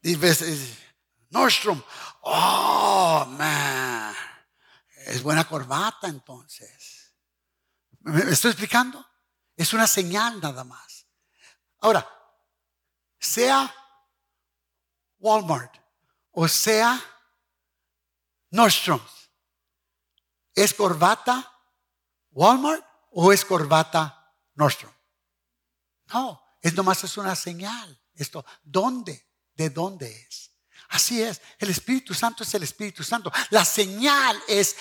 dice, Nordstrom, oh, man, es buena corbata entonces. ¿Me estoy explicando? Es una señal nada más. Ahora, sea Walmart o sea Nordstrom, ¿es corbata Walmart o es corbata Nordstrom? No, es nomás es una señal. Esto, ¿dónde? ¿De dónde es? Así es, el Espíritu Santo es el Espíritu Santo. La señal es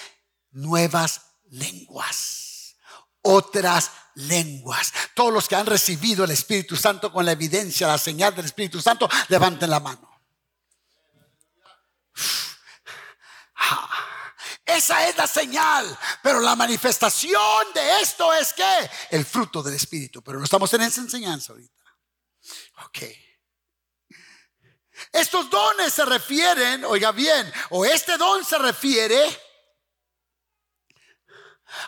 nuevas lenguas, otras lenguas. Todos los que han recibido el Espíritu Santo con la evidencia, la señal del Espíritu Santo, levanten la mano. Esa es la señal, pero la manifestación de esto es que el fruto del Espíritu, pero no estamos en esa enseñanza ahorita. Ok. Estos dones se refieren, oiga bien, o este don se refiere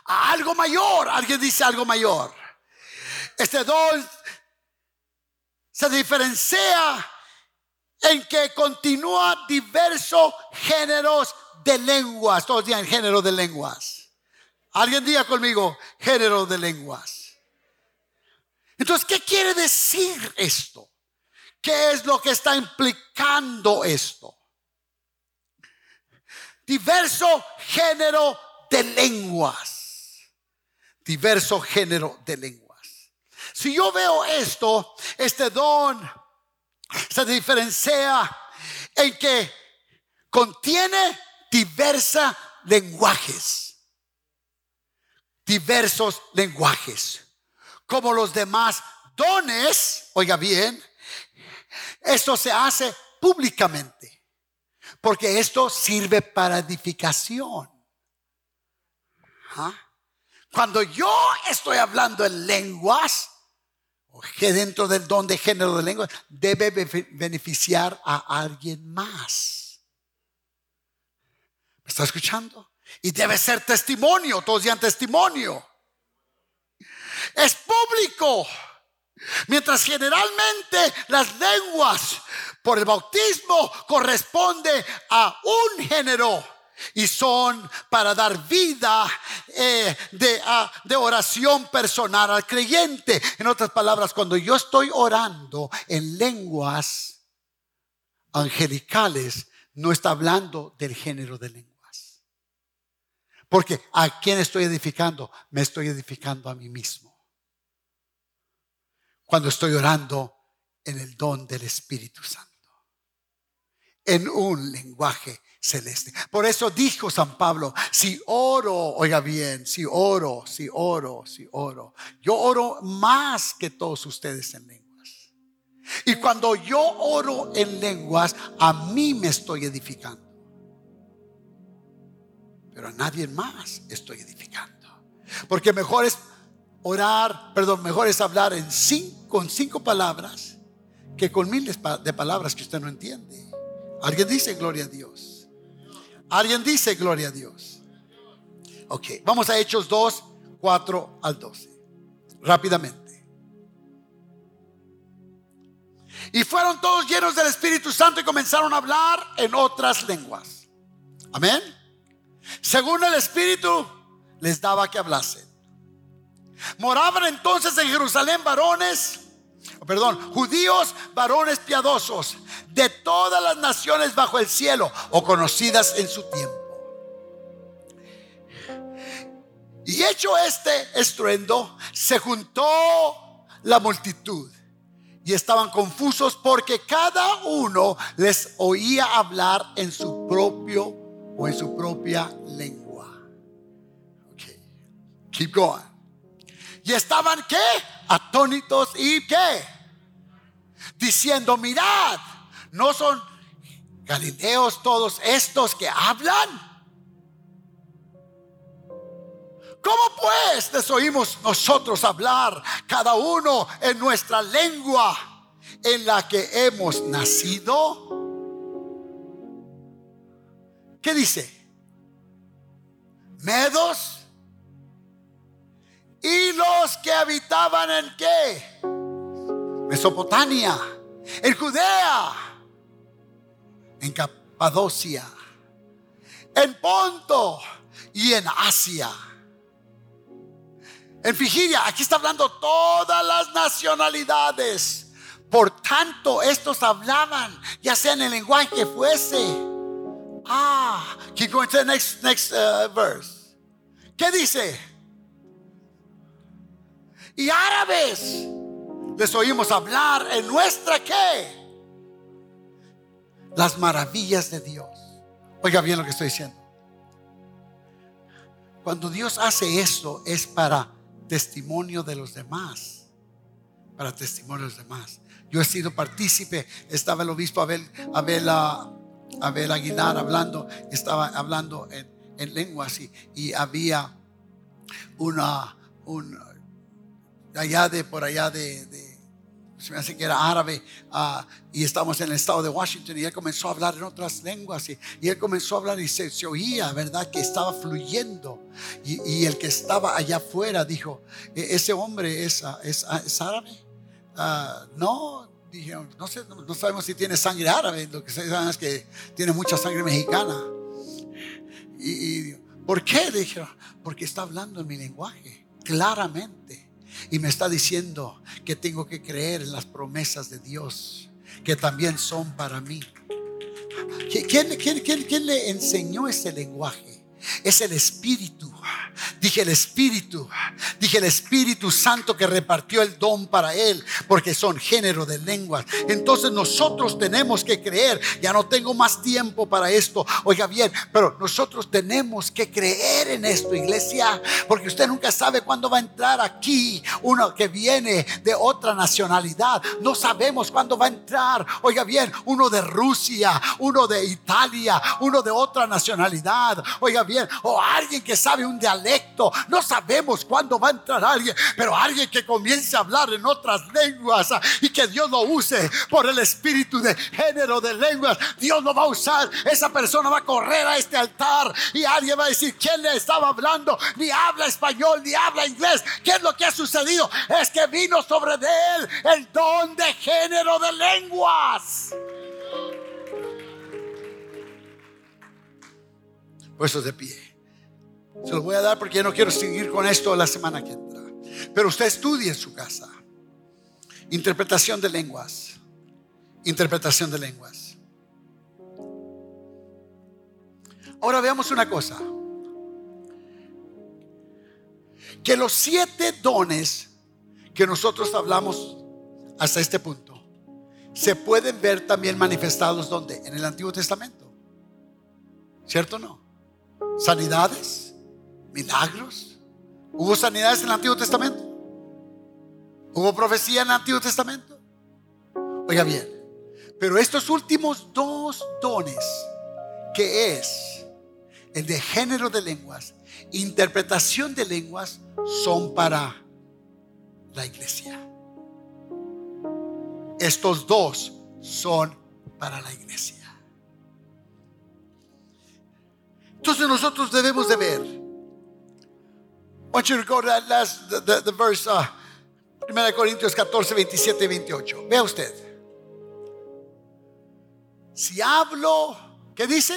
a algo mayor. Alguien dice algo mayor. Este don se diferencia en que continúa diversos géneros de lenguas. Todos digan género de lenguas. Alguien diga conmigo género de lenguas. Entonces, ¿qué quiere decir esto? ¿Qué es lo que está implicando esto? Diverso género de lenguas. Diverso género de lenguas. Si yo veo esto, este don se diferencia en que contiene diversos lenguajes. Diversos lenguajes. Como los demás dones, oiga bien, esto se hace públicamente. Porque esto sirve para edificación. ¿Ah? Cuando yo estoy hablando en lenguas, que dentro del don de género de lenguas, debe beneficiar a alguien más. ¿Me está escuchando? Y debe ser testimonio, todos digan testimonio. Es público. Mientras generalmente las lenguas por el bautismo corresponde a un género y son para dar vida eh, de, de oración personal al creyente. En otras palabras, cuando yo estoy orando en lenguas angelicales, no está hablando del género de lenguas. Porque a quién estoy edificando? Me estoy edificando a mí mismo. Cuando estoy orando en el don del Espíritu Santo. En un lenguaje celeste. Por eso dijo San Pablo, si oro, oiga bien, si oro, si oro, si oro, yo oro más que todos ustedes en lenguas. Y cuando yo oro en lenguas, a mí me estoy edificando. Pero a nadie más estoy edificando. Porque mejor es orar, perdón, mejor es hablar en cinco, con cinco palabras que con miles de palabras que usted no entiende. Alguien dice gloria a Dios. Alguien dice gloria a Dios. Ok, vamos a Hechos 2, 4 al 12. Rápidamente. Y fueron todos llenos del Espíritu Santo y comenzaron a hablar en otras lenguas. Amén. Según el Espíritu les daba que hablasen. Moraban entonces en Jerusalén varones perdón, judíos, varones piadosos de todas las naciones bajo el cielo o conocidas en su tiempo. Y hecho este estruendo, se juntó la multitud y estaban confusos porque cada uno les oía hablar en su propio o en su propia lengua. Okay. Keep going. Y estaban qué? Atónitos y qué? Diciendo, mirad, no son galileos todos estos que hablan. ¿Cómo pues les oímos nosotros hablar cada uno en nuestra lengua en la que hemos nacido. ¿Qué dice? Medos y los que habitaban en qué? Mesopotamia, en Judea, en Capadocia, en Ponto y en Asia. En Figiria, aquí está hablando todas las nacionalidades. Por tanto, estos hablaban, ya sea en el lenguaje que fuese. Ah, keep going to the next, next uh, verse. ¿Qué dice? Y árabes les oímos hablar en nuestra qué? Las maravillas de Dios. Oiga bien lo que estoy diciendo. Cuando Dios hace esto es para testimonio de los demás. Para testimonio de los demás. Yo he sido partícipe. Estaba el obispo Abel, Abel, ah, Abel Aguilar hablando. Estaba hablando en, lenguas y, y, había una, un, allá de por allá de se me hace que era árabe, ah, y estamos en el estado de Washington, y él comenzó a hablar en otras lenguas, y, él comenzó a hablar y se, oía, ¿verdad? Que estaba fluyendo, y, el que estaba allá afuera dijo, e, ese hombre es, es, es árabe. no, dije, no, sé, no sabemos si tiene sangre árabe, lo que sabemos es que tiene mucha sangre mexicana. Y, ¿por qué? Dije, porque está hablando en mi lenguaje, claramente. Y me está diciendo que tengo que creer en las promesas de Dios, que también son para mí. ¿Quién, quién le enseñó ese lenguaje? Es el Espíritu. Dije el Espíritu. Dije el Espíritu Santo que repartió el don para él. Porque son género de lenguas. Entonces nosotros tenemos que creer. Ya no tengo más tiempo para esto. Oiga bien. Pero nosotros tenemos que creer en esto, iglesia. Porque usted nunca sabe cuándo va a entrar aquí uno que viene de otra nacionalidad. No sabemos cuándo va a entrar. Oiga bien. Uno de Rusia. Uno de Italia. Uno de otra nacionalidad. Oiga bien. O alguien que sabe un dialecto. No sabemos cuándo va a entrar alguien, pero alguien que comience a hablar en otras lenguas y que Dios lo use por el espíritu de género de lenguas. Dios lo va a usar. Esa persona va a correr a este altar y alguien va a decir, ¿quién le estaba hablando? Ni habla español, ni habla inglés. ¿Qué es lo que ha sucedido? Es que vino sobre él el don de género de lenguas. Puestos de pie. Se los voy a dar porque ya no quiero seguir con esto la semana que entra. Pero usted estudie en su casa. Interpretación de lenguas. Interpretación de lenguas. Ahora veamos una cosa. Que los siete dones que nosotros hablamos hasta este punto se pueden ver también manifestados donde? En el Antiguo Testamento. ¿Cierto o no? Sanidades milagros. ¿Hubo sanidades en el Antiguo Testamento? ¿Hubo profecía en el Antiguo Testamento? Oiga bien, pero estos últimos dos dones, que es el de género de lenguas, interpretación de lenguas, son para la iglesia. Estos dos son para la iglesia. Entonces nosotros debemos de ver want you to go to that last, the, the, verse, uh, 1 Corintios 14, 27 28. Vea usted. Si hablo, ¿qué dice?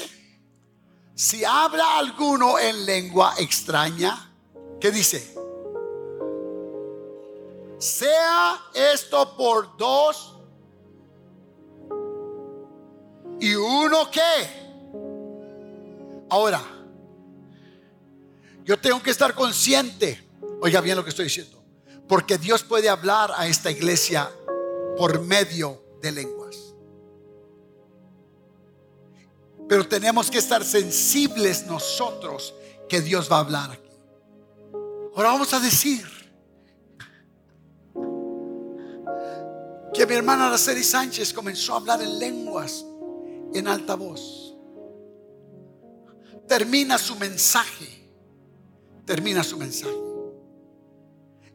Si habla alguno en lengua extraña, ¿qué dice? Sea esto por dos y uno qué. Ahora, yo tengo que estar consciente, oiga bien lo que estoy diciendo, porque Dios puede hablar a esta iglesia por medio de lenguas. Pero tenemos que estar sensibles nosotros que Dios va a hablar aquí. Ahora vamos a decir que mi hermana Araceli Sánchez comenzó a hablar en lenguas en alta voz. Termina su mensaje termina su mensaje.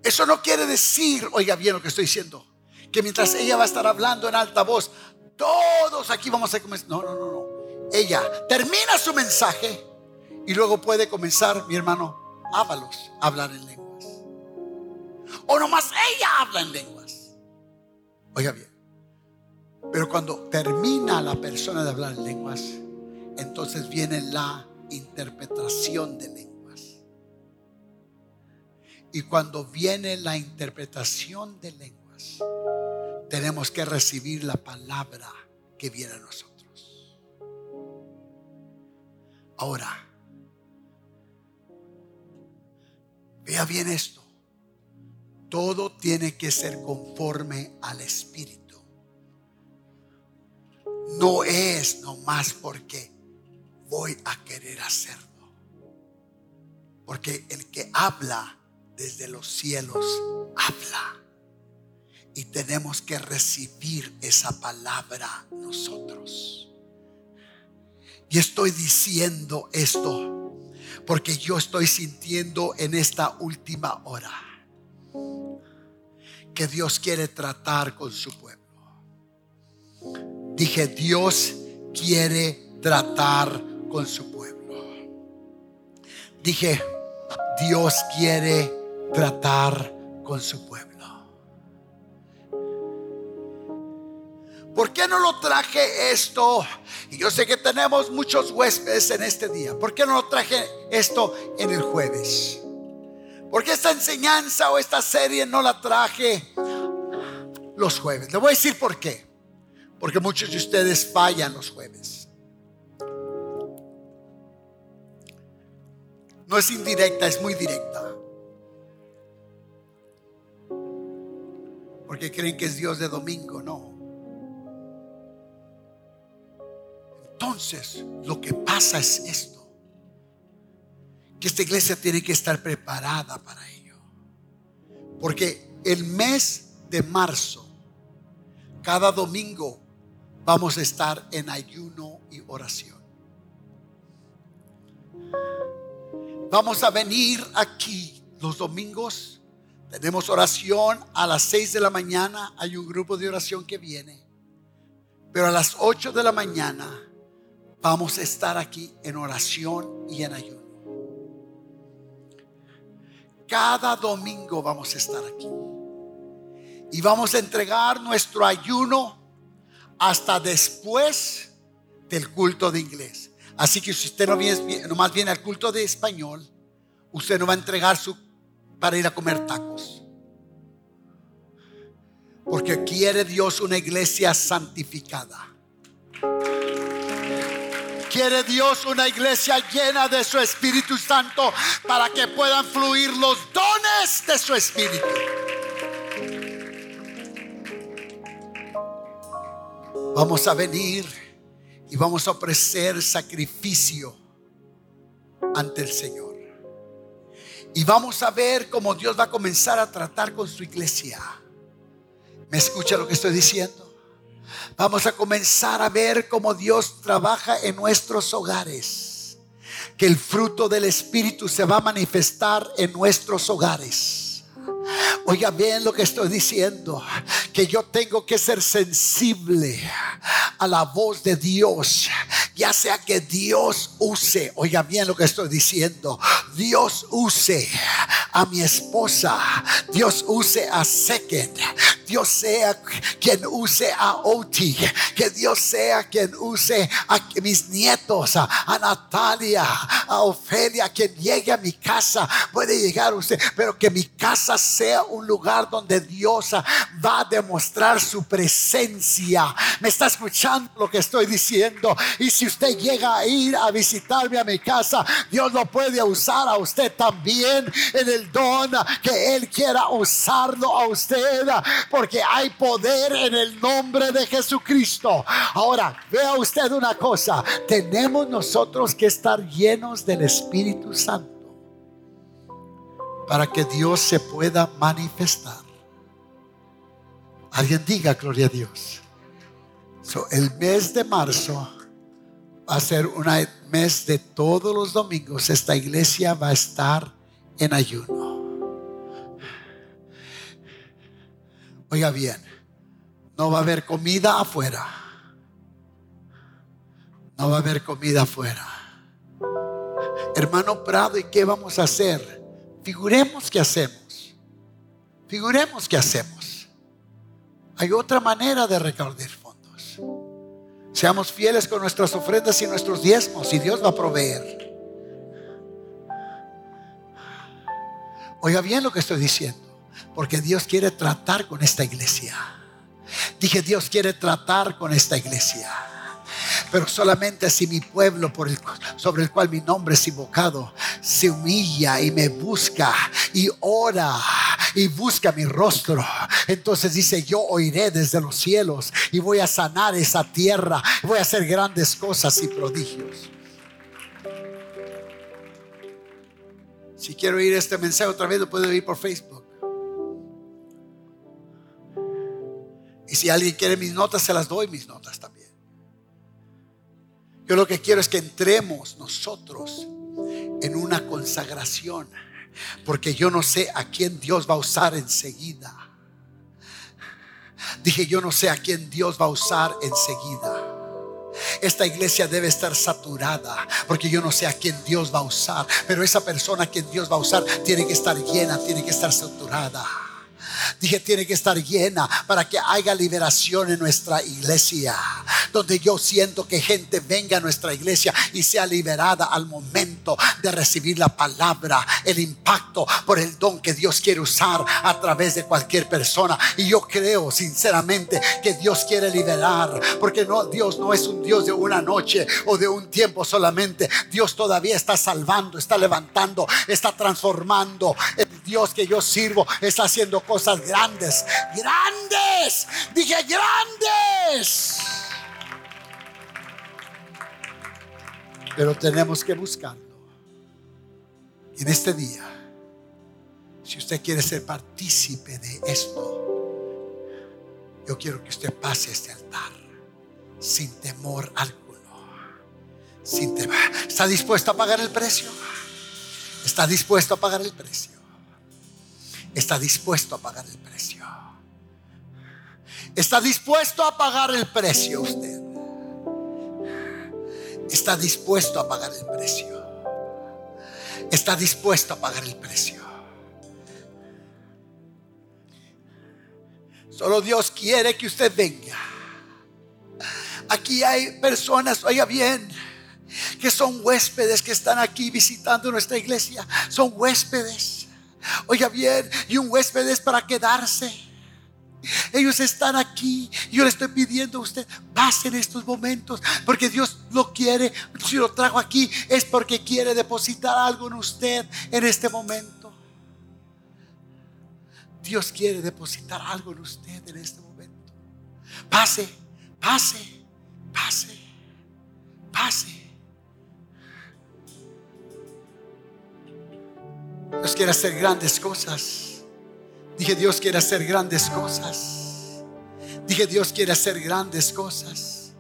Eso no quiere decir, oiga bien lo que estoy diciendo, que mientras ella va a estar hablando en alta voz, todos aquí vamos a comenzar. No, no, no, no. Ella termina su mensaje y luego puede comenzar, mi hermano, hábalos, hablar en lenguas. O nomás ella habla en lenguas. Oiga bien. Pero cuando termina la persona de hablar en lenguas, entonces viene la interpretación de lenguas. Y cuando viene la interpretación de lenguas, tenemos que recibir la palabra que viene a nosotros. Ahora, vea bien esto. Todo tiene que ser conforme al Espíritu. No es nomás porque voy a querer hacerlo. Porque el que habla desde los cielos, habla. Y tenemos que recibir esa palabra nosotros. Y estoy diciendo esto porque yo estoy sintiendo en esta última hora que Dios quiere tratar con su pueblo. Dije, Dios quiere tratar con su pueblo. Dije, Dios quiere tratar con su pueblo. ¿Por qué no lo traje esto? Y yo sé que tenemos muchos huéspedes en este día. ¿Por qué no lo traje esto en el jueves? ¿Por qué esta enseñanza o esta serie no la traje los jueves? Le voy a decir por qué. Porque muchos de ustedes fallan los jueves. No es indirecta, es muy directa. Creen que es Dios de domingo, no. Entonces, lo que pasa es esto. Que esta iglesia tiene que estar preparada para ello. Porque el mes de marzo, cada domingo, vamos a estar en ayuno y oración. Vamos a venir aquí los domingos. Tenemos oración a las 6 de la mañana. Hay un grupo de oración que viene. Pero a las 8 de la mañana vamos a estar aquí en oración y en ayuno. Cada domingo vamos a estar aquí. Y vamos a entregar nuestro ayuno hasta después del culto de inglés. Así que si usted no viene, nomás viene al culto de español, usted no va a entregar su para ir a comer tacos. Porque quiere Dios una iglesia santificada. Quiere Dios una iglesia llena de su Espíritu Santo para que puedan fluir los dones de su Espíritu. Vamos a venir y vamos a ofrecer sacrificio ante el Señor. Y vamos a ver cómo Dios va a comenzar a tratar con su iglesia. ¿Me escucha lo que estoy diciendo? Vamos a comenzar a ver cómo Dios trabaja en nuestros hogares. Que el fruto del Espíritu se va a manifestar en nuestros hogares Oiga bien lo que estoy diciendo, que yo tengo que ser sensible a la voz de Dios, ya sea que Dios use, oiga bien lo que estoy diciendo, Dios use a mi esposa, Dios use a Second, Dios sea quien use a Oti, que Dios sea quien use a mis nietos, a, Natalia, a Ofelia, quien llegue a mi casa, puede llegar usted, pero que mi casa sea un lugar donde Dios va a demostrar su presencia. Me está escuchando lo que estoy diciendo. Y si usted llega a ir a visitarme a mi casa, Dios lo puede usar a usted también en el don que Él quiera usarlo a usted. Porque hay poder en el nombre de Jesucristo. Ahora, vea usted una cosa. Tenemos nosotros que estar llenos del Espíritu Santo para que Dios se pueda manifestar. Alguien diga gloria a Dios. el mes de marzo va a ser un mes de todos los domingos. Esta iglesia va a estar en ayuno. Oiga bien, No va a haber comida afuera. No va a haber comida afuera. Hermano Prado, ¿y qué vamos a hacer? Figuremos qué hacemos. Figuremos qué hacemos. Hay otra manera de recaudar fondos. Seamos fieles con nuestras ofrendas y nuestros diezmos y Dios va a proveer. Oiga bien lo que estoy diciendo, porque Dios quiere tratar con esta iglesia. Dije, Dios quiere tratar con esta iglesia. Pero solamente si mi pueblo sobre el cual mi nombre es invocado se humilla y me busca y ora y busca mi rostro. Entonces dice, yo oiré desde los cielos y voy a sanar esa tierra. Voy a hacer grandes cosas y prodigios. Si quiero oír este mensaje otra vez, lo puedo oír por Facebook. Y si alguien quiere mis notas, se las doy mis notas. Yo lo que quiero es que entremos nosotros en una consagración, porque yo no sé a quién Dios va a usar enseguida. Dije, yo no sé a quién Dios va a usar enseguida. Esta iglesia debe estar saturada porque yo no sé a quién Dios va a usar, pero esa persona a quien Dios va a usar tiene que estar llena, tiene que estar saturada. Dije, tiene que estar llena para que haya liberación en nuestra iglesia. Donde yo siento que gente venga a nuestra iglesia y sea liberada al momento de recibir la palabra, el impacto por el don que Dios quiere usar a través de cualquier persona. Y yo creo sinceramente que Dios quiere liberar, porque no, Dios no es un Dios de una noche o de un tiempo solamente. Dios todavía está salvando, está levantando, está transformando. Dios que yo sirvo está haciendo cosas grandes, grandes, dije grandes. Pero tenemos que buscarlo. En este día, si usted quiere ser partícipe de esto, yo quiero que usted pase este altar sin temor alguno. Sin temor. ¿Está dispuesto a pagar el precio? ¿Está dispuesto a pagar el precio? Está dispuesto a pagar el precio. Está dispuesto a pagar el precio usted. Está dispuesto a pagar el precio. Está dispuesto a pagar el precio. Solo Dios quiere que usted venga. Aquí hay personas, oiga bien, que son huéspedes que están aquí visitando nuestra iglesia. Son huéspedes Oiga bien, y un huésped es para quedarse. Ellos están aquí. Yo le estoy pidiendo a usted, pasen estos momentos, porque Dios lo quiere. Si lo trajo aquí es porque quiere depositar algo en usted en este momento. Dios quiere depositar algo en usted en este momento. Pase, pase, pase, pase. Dios quiere hacer grandes cosas. Dije, Dios quiere hacer grandes cosas. Dije, Dios quiere hacer grandes cosas.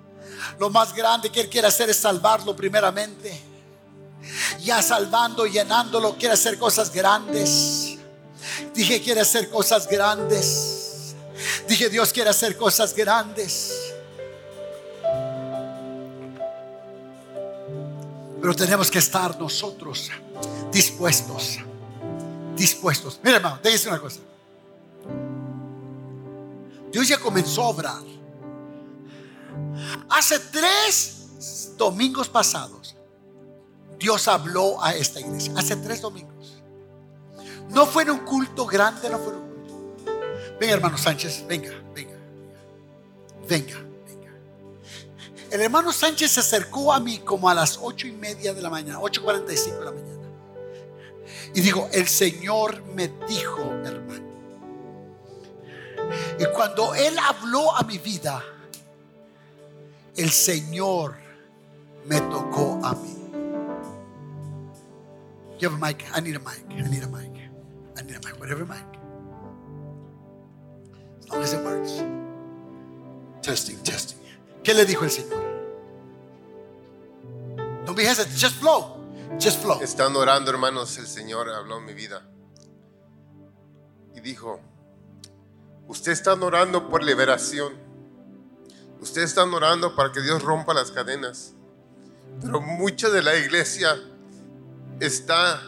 Lo más grande que Él quiere hacer es salvarlo primeramente. Ya salvando, llenándolo, quiere hacer cosas grandes. Dije, quiere hacer cosas grandes. Dije, Dios quiere hacer cosas grandes. Pero tenemos que estar nosotros dispuestos dispuestos. Mira, hermano, déjese una cosa. Dios ya comenzó a obrar. Hace tres domingos pasados, Dios habló a esta iglesia. Hace tres domingos. No fue en un culto grande, no fue en un culto. Venga, hermano Sánchez, venga, venga, venga, venga. El hermano Sánchez se acercó a mí como a las ocho y media de la mañana, 8.45 de la mañana. Y digo, el Señor me dijo, hermano. Y cuando Él habló a mi vida, el Señor me tocó a mí. Give a mic. I need a mic. I need a mic. I need a mic. Whatever mic. As long as it works. Testing, testing. ¿Qué le dijo el Señor? Don't be hesitant. Just flow. Estando orando, hermanos, el Señor habló en mi vida. Y dijo, usted está orando por liberación. Ustedes están orando para que Dios rompa las cadenas. Pero mucha de la iglesia está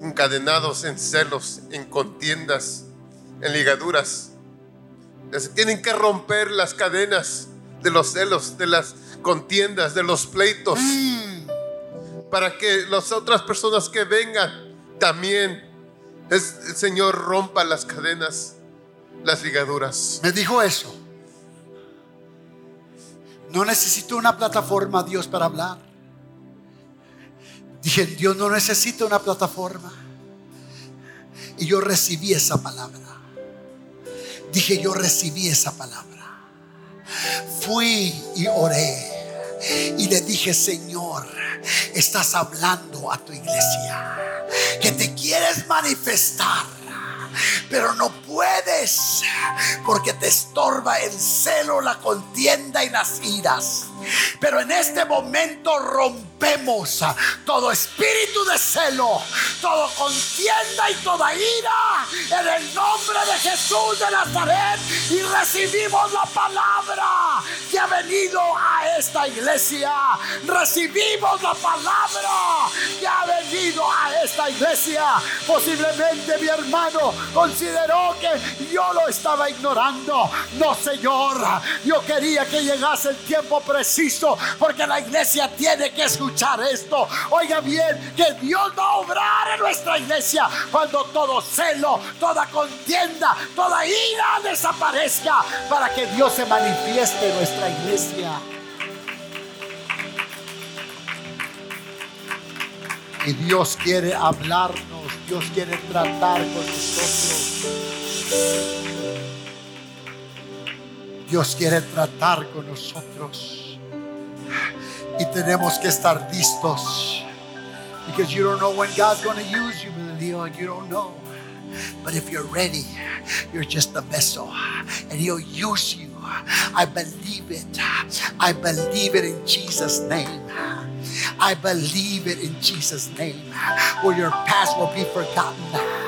encadenados en celos, en contiendas, en ligaduras. Tienen que romper las cadenas de los celos, de las contiendas, de los pleitos, para que las otras personas que vengan también el Señor rompa las cadenas, las ligaduras. Me dijo eso. No necesito una plataforma, Dios, para hablar. Dije, Dios no necesita una plataforma. Y yo recibí esa palabra. Dije, yo recibí esa palabra. Fui y oré. Y le dije, Señor, estás hablando a tu iglesia. Que te quieres manifestar. Pero no puedes porque te estorba el celo, la contienda y las iras. Pero en este momento rompemos todo espíritu de celo, todo contienda y toda ira en el nombre de Jesús de Nazaret y recibimos la palabra que ha venido a esta iglesia. Recibimos la palabra que ha venido a esta iglesia. Posiblemente mi hermano consideró que yo lo estaba ignorando. No, Señor, yo quería que llegase el tiempo preciso porque la iglesia tiene que escuchar esto. Oiga bien, que Dios va a obrar en nuestra iglesia cuando todo celo, toda contienda, toda ira desaparezca para que Dios se manifieste en nuestra iglesia. Y Dios quiere hablarnos, Dios quiere tratar con nosotros. Dios quiere tratar con nosotros. Y tenemos que estar listos. Because you don't know when God's going to use you, Leo. You don't know. But if you're ready, you're just a vessel. And He'll use you. I believe it. I believe it in Jesus' name. I believe it in Jesus' name. Where your past will be forgotten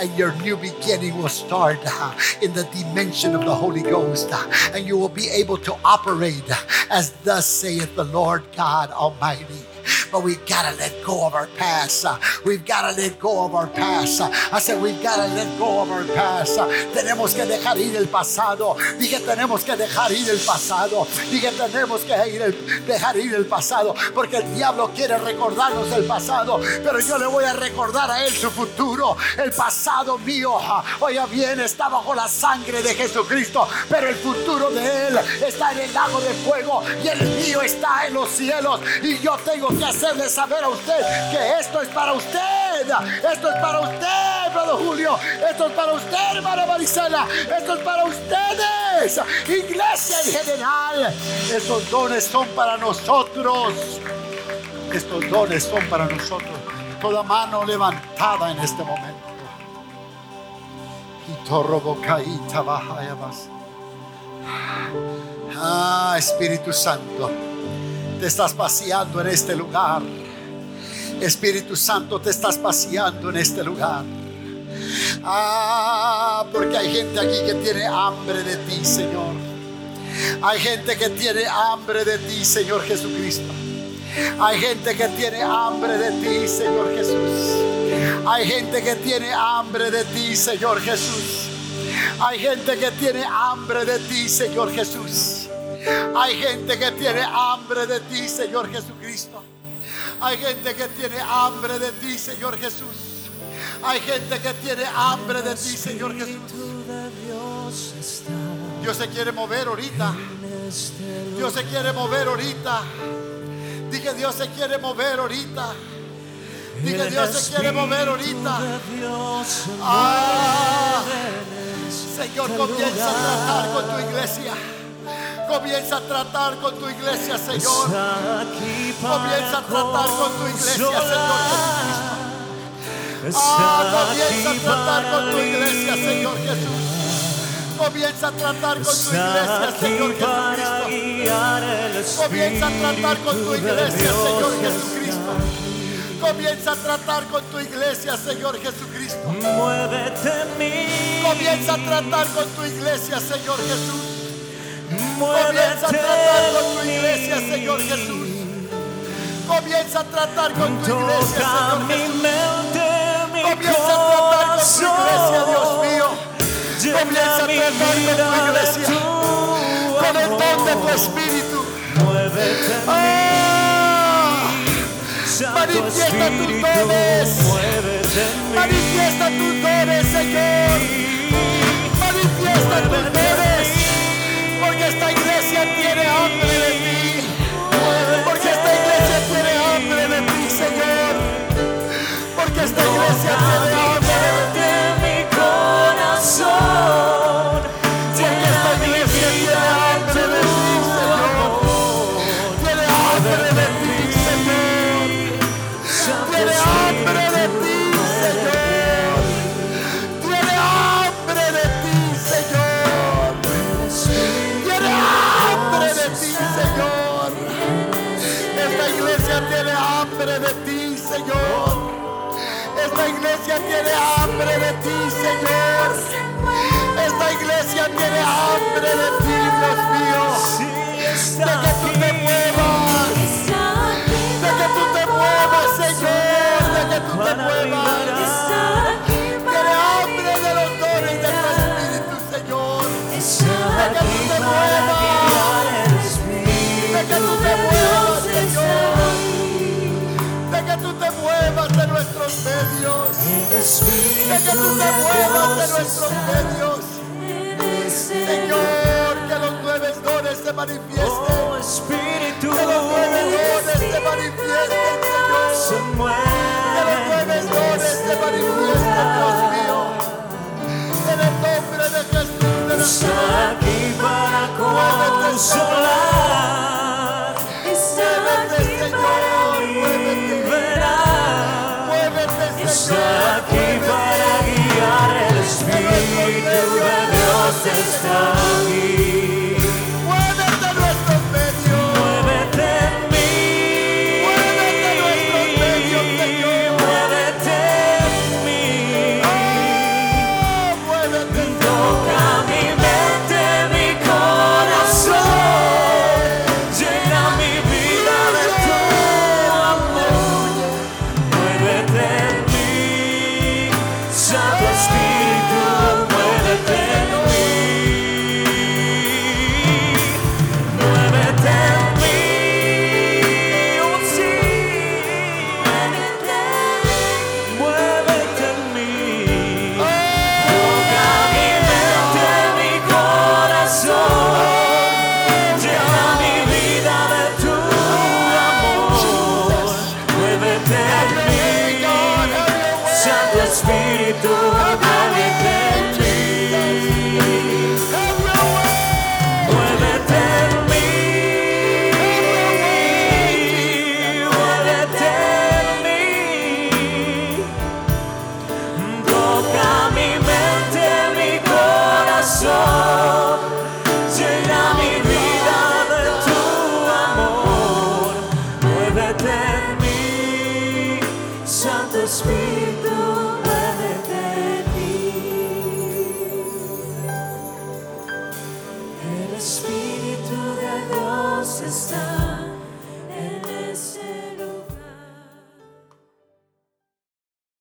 and your new beginning will start uh, in the dimension of the Holy Ghost, uh, and you will be able to operate uh, as thus saith the Lord God Almighty. But we've got to let go of our past. We've got to let go of our past. I said, we've got to let go of our past. Tenemos que dejar ir el pasado. Dije, tenemos que dejar ir el pasado. Dije, tenemos que el, dejar ir el pasado. Porque el diablo quiere recordarnos el pasado. Pero yo le voy a recordar a él su futuro. El pasado mío, oiga bien, está bajo la sangre de Jesucristo. Pero el futuro de él está en el lago de fuego. Y el mío está en los cielos. Y yo tengo que hacerle saber a usted que esto es para usted. Esto es para usted, Brother Julio. Esto es para usted, hermana Marisela. Esto es para ustedes. Iglesia en general. Estos dones son para nosotros. Estos dones son para nosotros. Toda mano levantada en este momento. Ah, Espíritu Santo te estás paseando en este lugar. Espíritu Santo, te estás paseando en este lugar. Ah, porque hay gente aquí que tiene hambre de ti, Señor. Hay gente que tiene hambre de ti, Señor Jesucristo. Hay gente que tiene hambre de ti, Señor Jesús. Hay gente que tiene hambre de ti, Señor Jesús. Hay gente que tiene hambre de ti, Señor Jesús. Hay gente que tiene hambre de ti, Señor Jesucristo. Hay gente que tiene hambre de ti, Señor Jesús. Hay gente que tiene hambre de ti, Señor Jesús. Dios se quiere mover ahorita. Dios se quiere mover ahorita. Dije, Dios se quiere mover ahorita. Dije, Dios se quiere mover ahorita. Ah, Señor, comienza a tratar con tu iglesia. Comienza a tratar con tu iglesia, Señor. Comienza a tratar con tu iglesia, Señor Jesucristo. Ah, comienza a tratar con tu iglesia, Señor Jesús. Comienza a tratar con tu iglesia, Señor Jesucristo. Comienza a tratar con tu iglesia, Señor Jesucristo. Comienza a tratar con tu iglesia, Señor Jesucristo. Muévete. Comienza a tratar con tu iglesia, Señor Jesús. Muévete con tu iglesia, Señor Jesús. Comienza a tratar con tu iglesia, Señor Jesús. Comienza a tratar con tu iglesia, Dios mío. Comienza a tratar con tu iglesia. Con el don de tu espíritu. ¡Ah! Manifiesta tus dones. Manifiesta tus dones, Señor. Manifiesta tus dones. Porque esta iglesia tiene hambre de ti. Porque esta iglesia tiene hambre de ti, Señor. Porque esta iglesia tiene hambre iglesia tiene hambre de ti, Señor. Esta iglesia tiene hambre de ti, Dios mío. De que tú te muevas. De que tú te muevas, Señor. De que tú te muevas. De que tú te muevas de nuestros medios. Señor, que los nueve dones se manifiesten. Oh Espíritu, Que los nueve dones se manifiesten, se Señor. Que los nueve dones se manifiesten, Dios mío. En el nombre de Jesús de Nazaret. aquí para consolar. Aquí para guiar el Espíritu de Dios está aquí.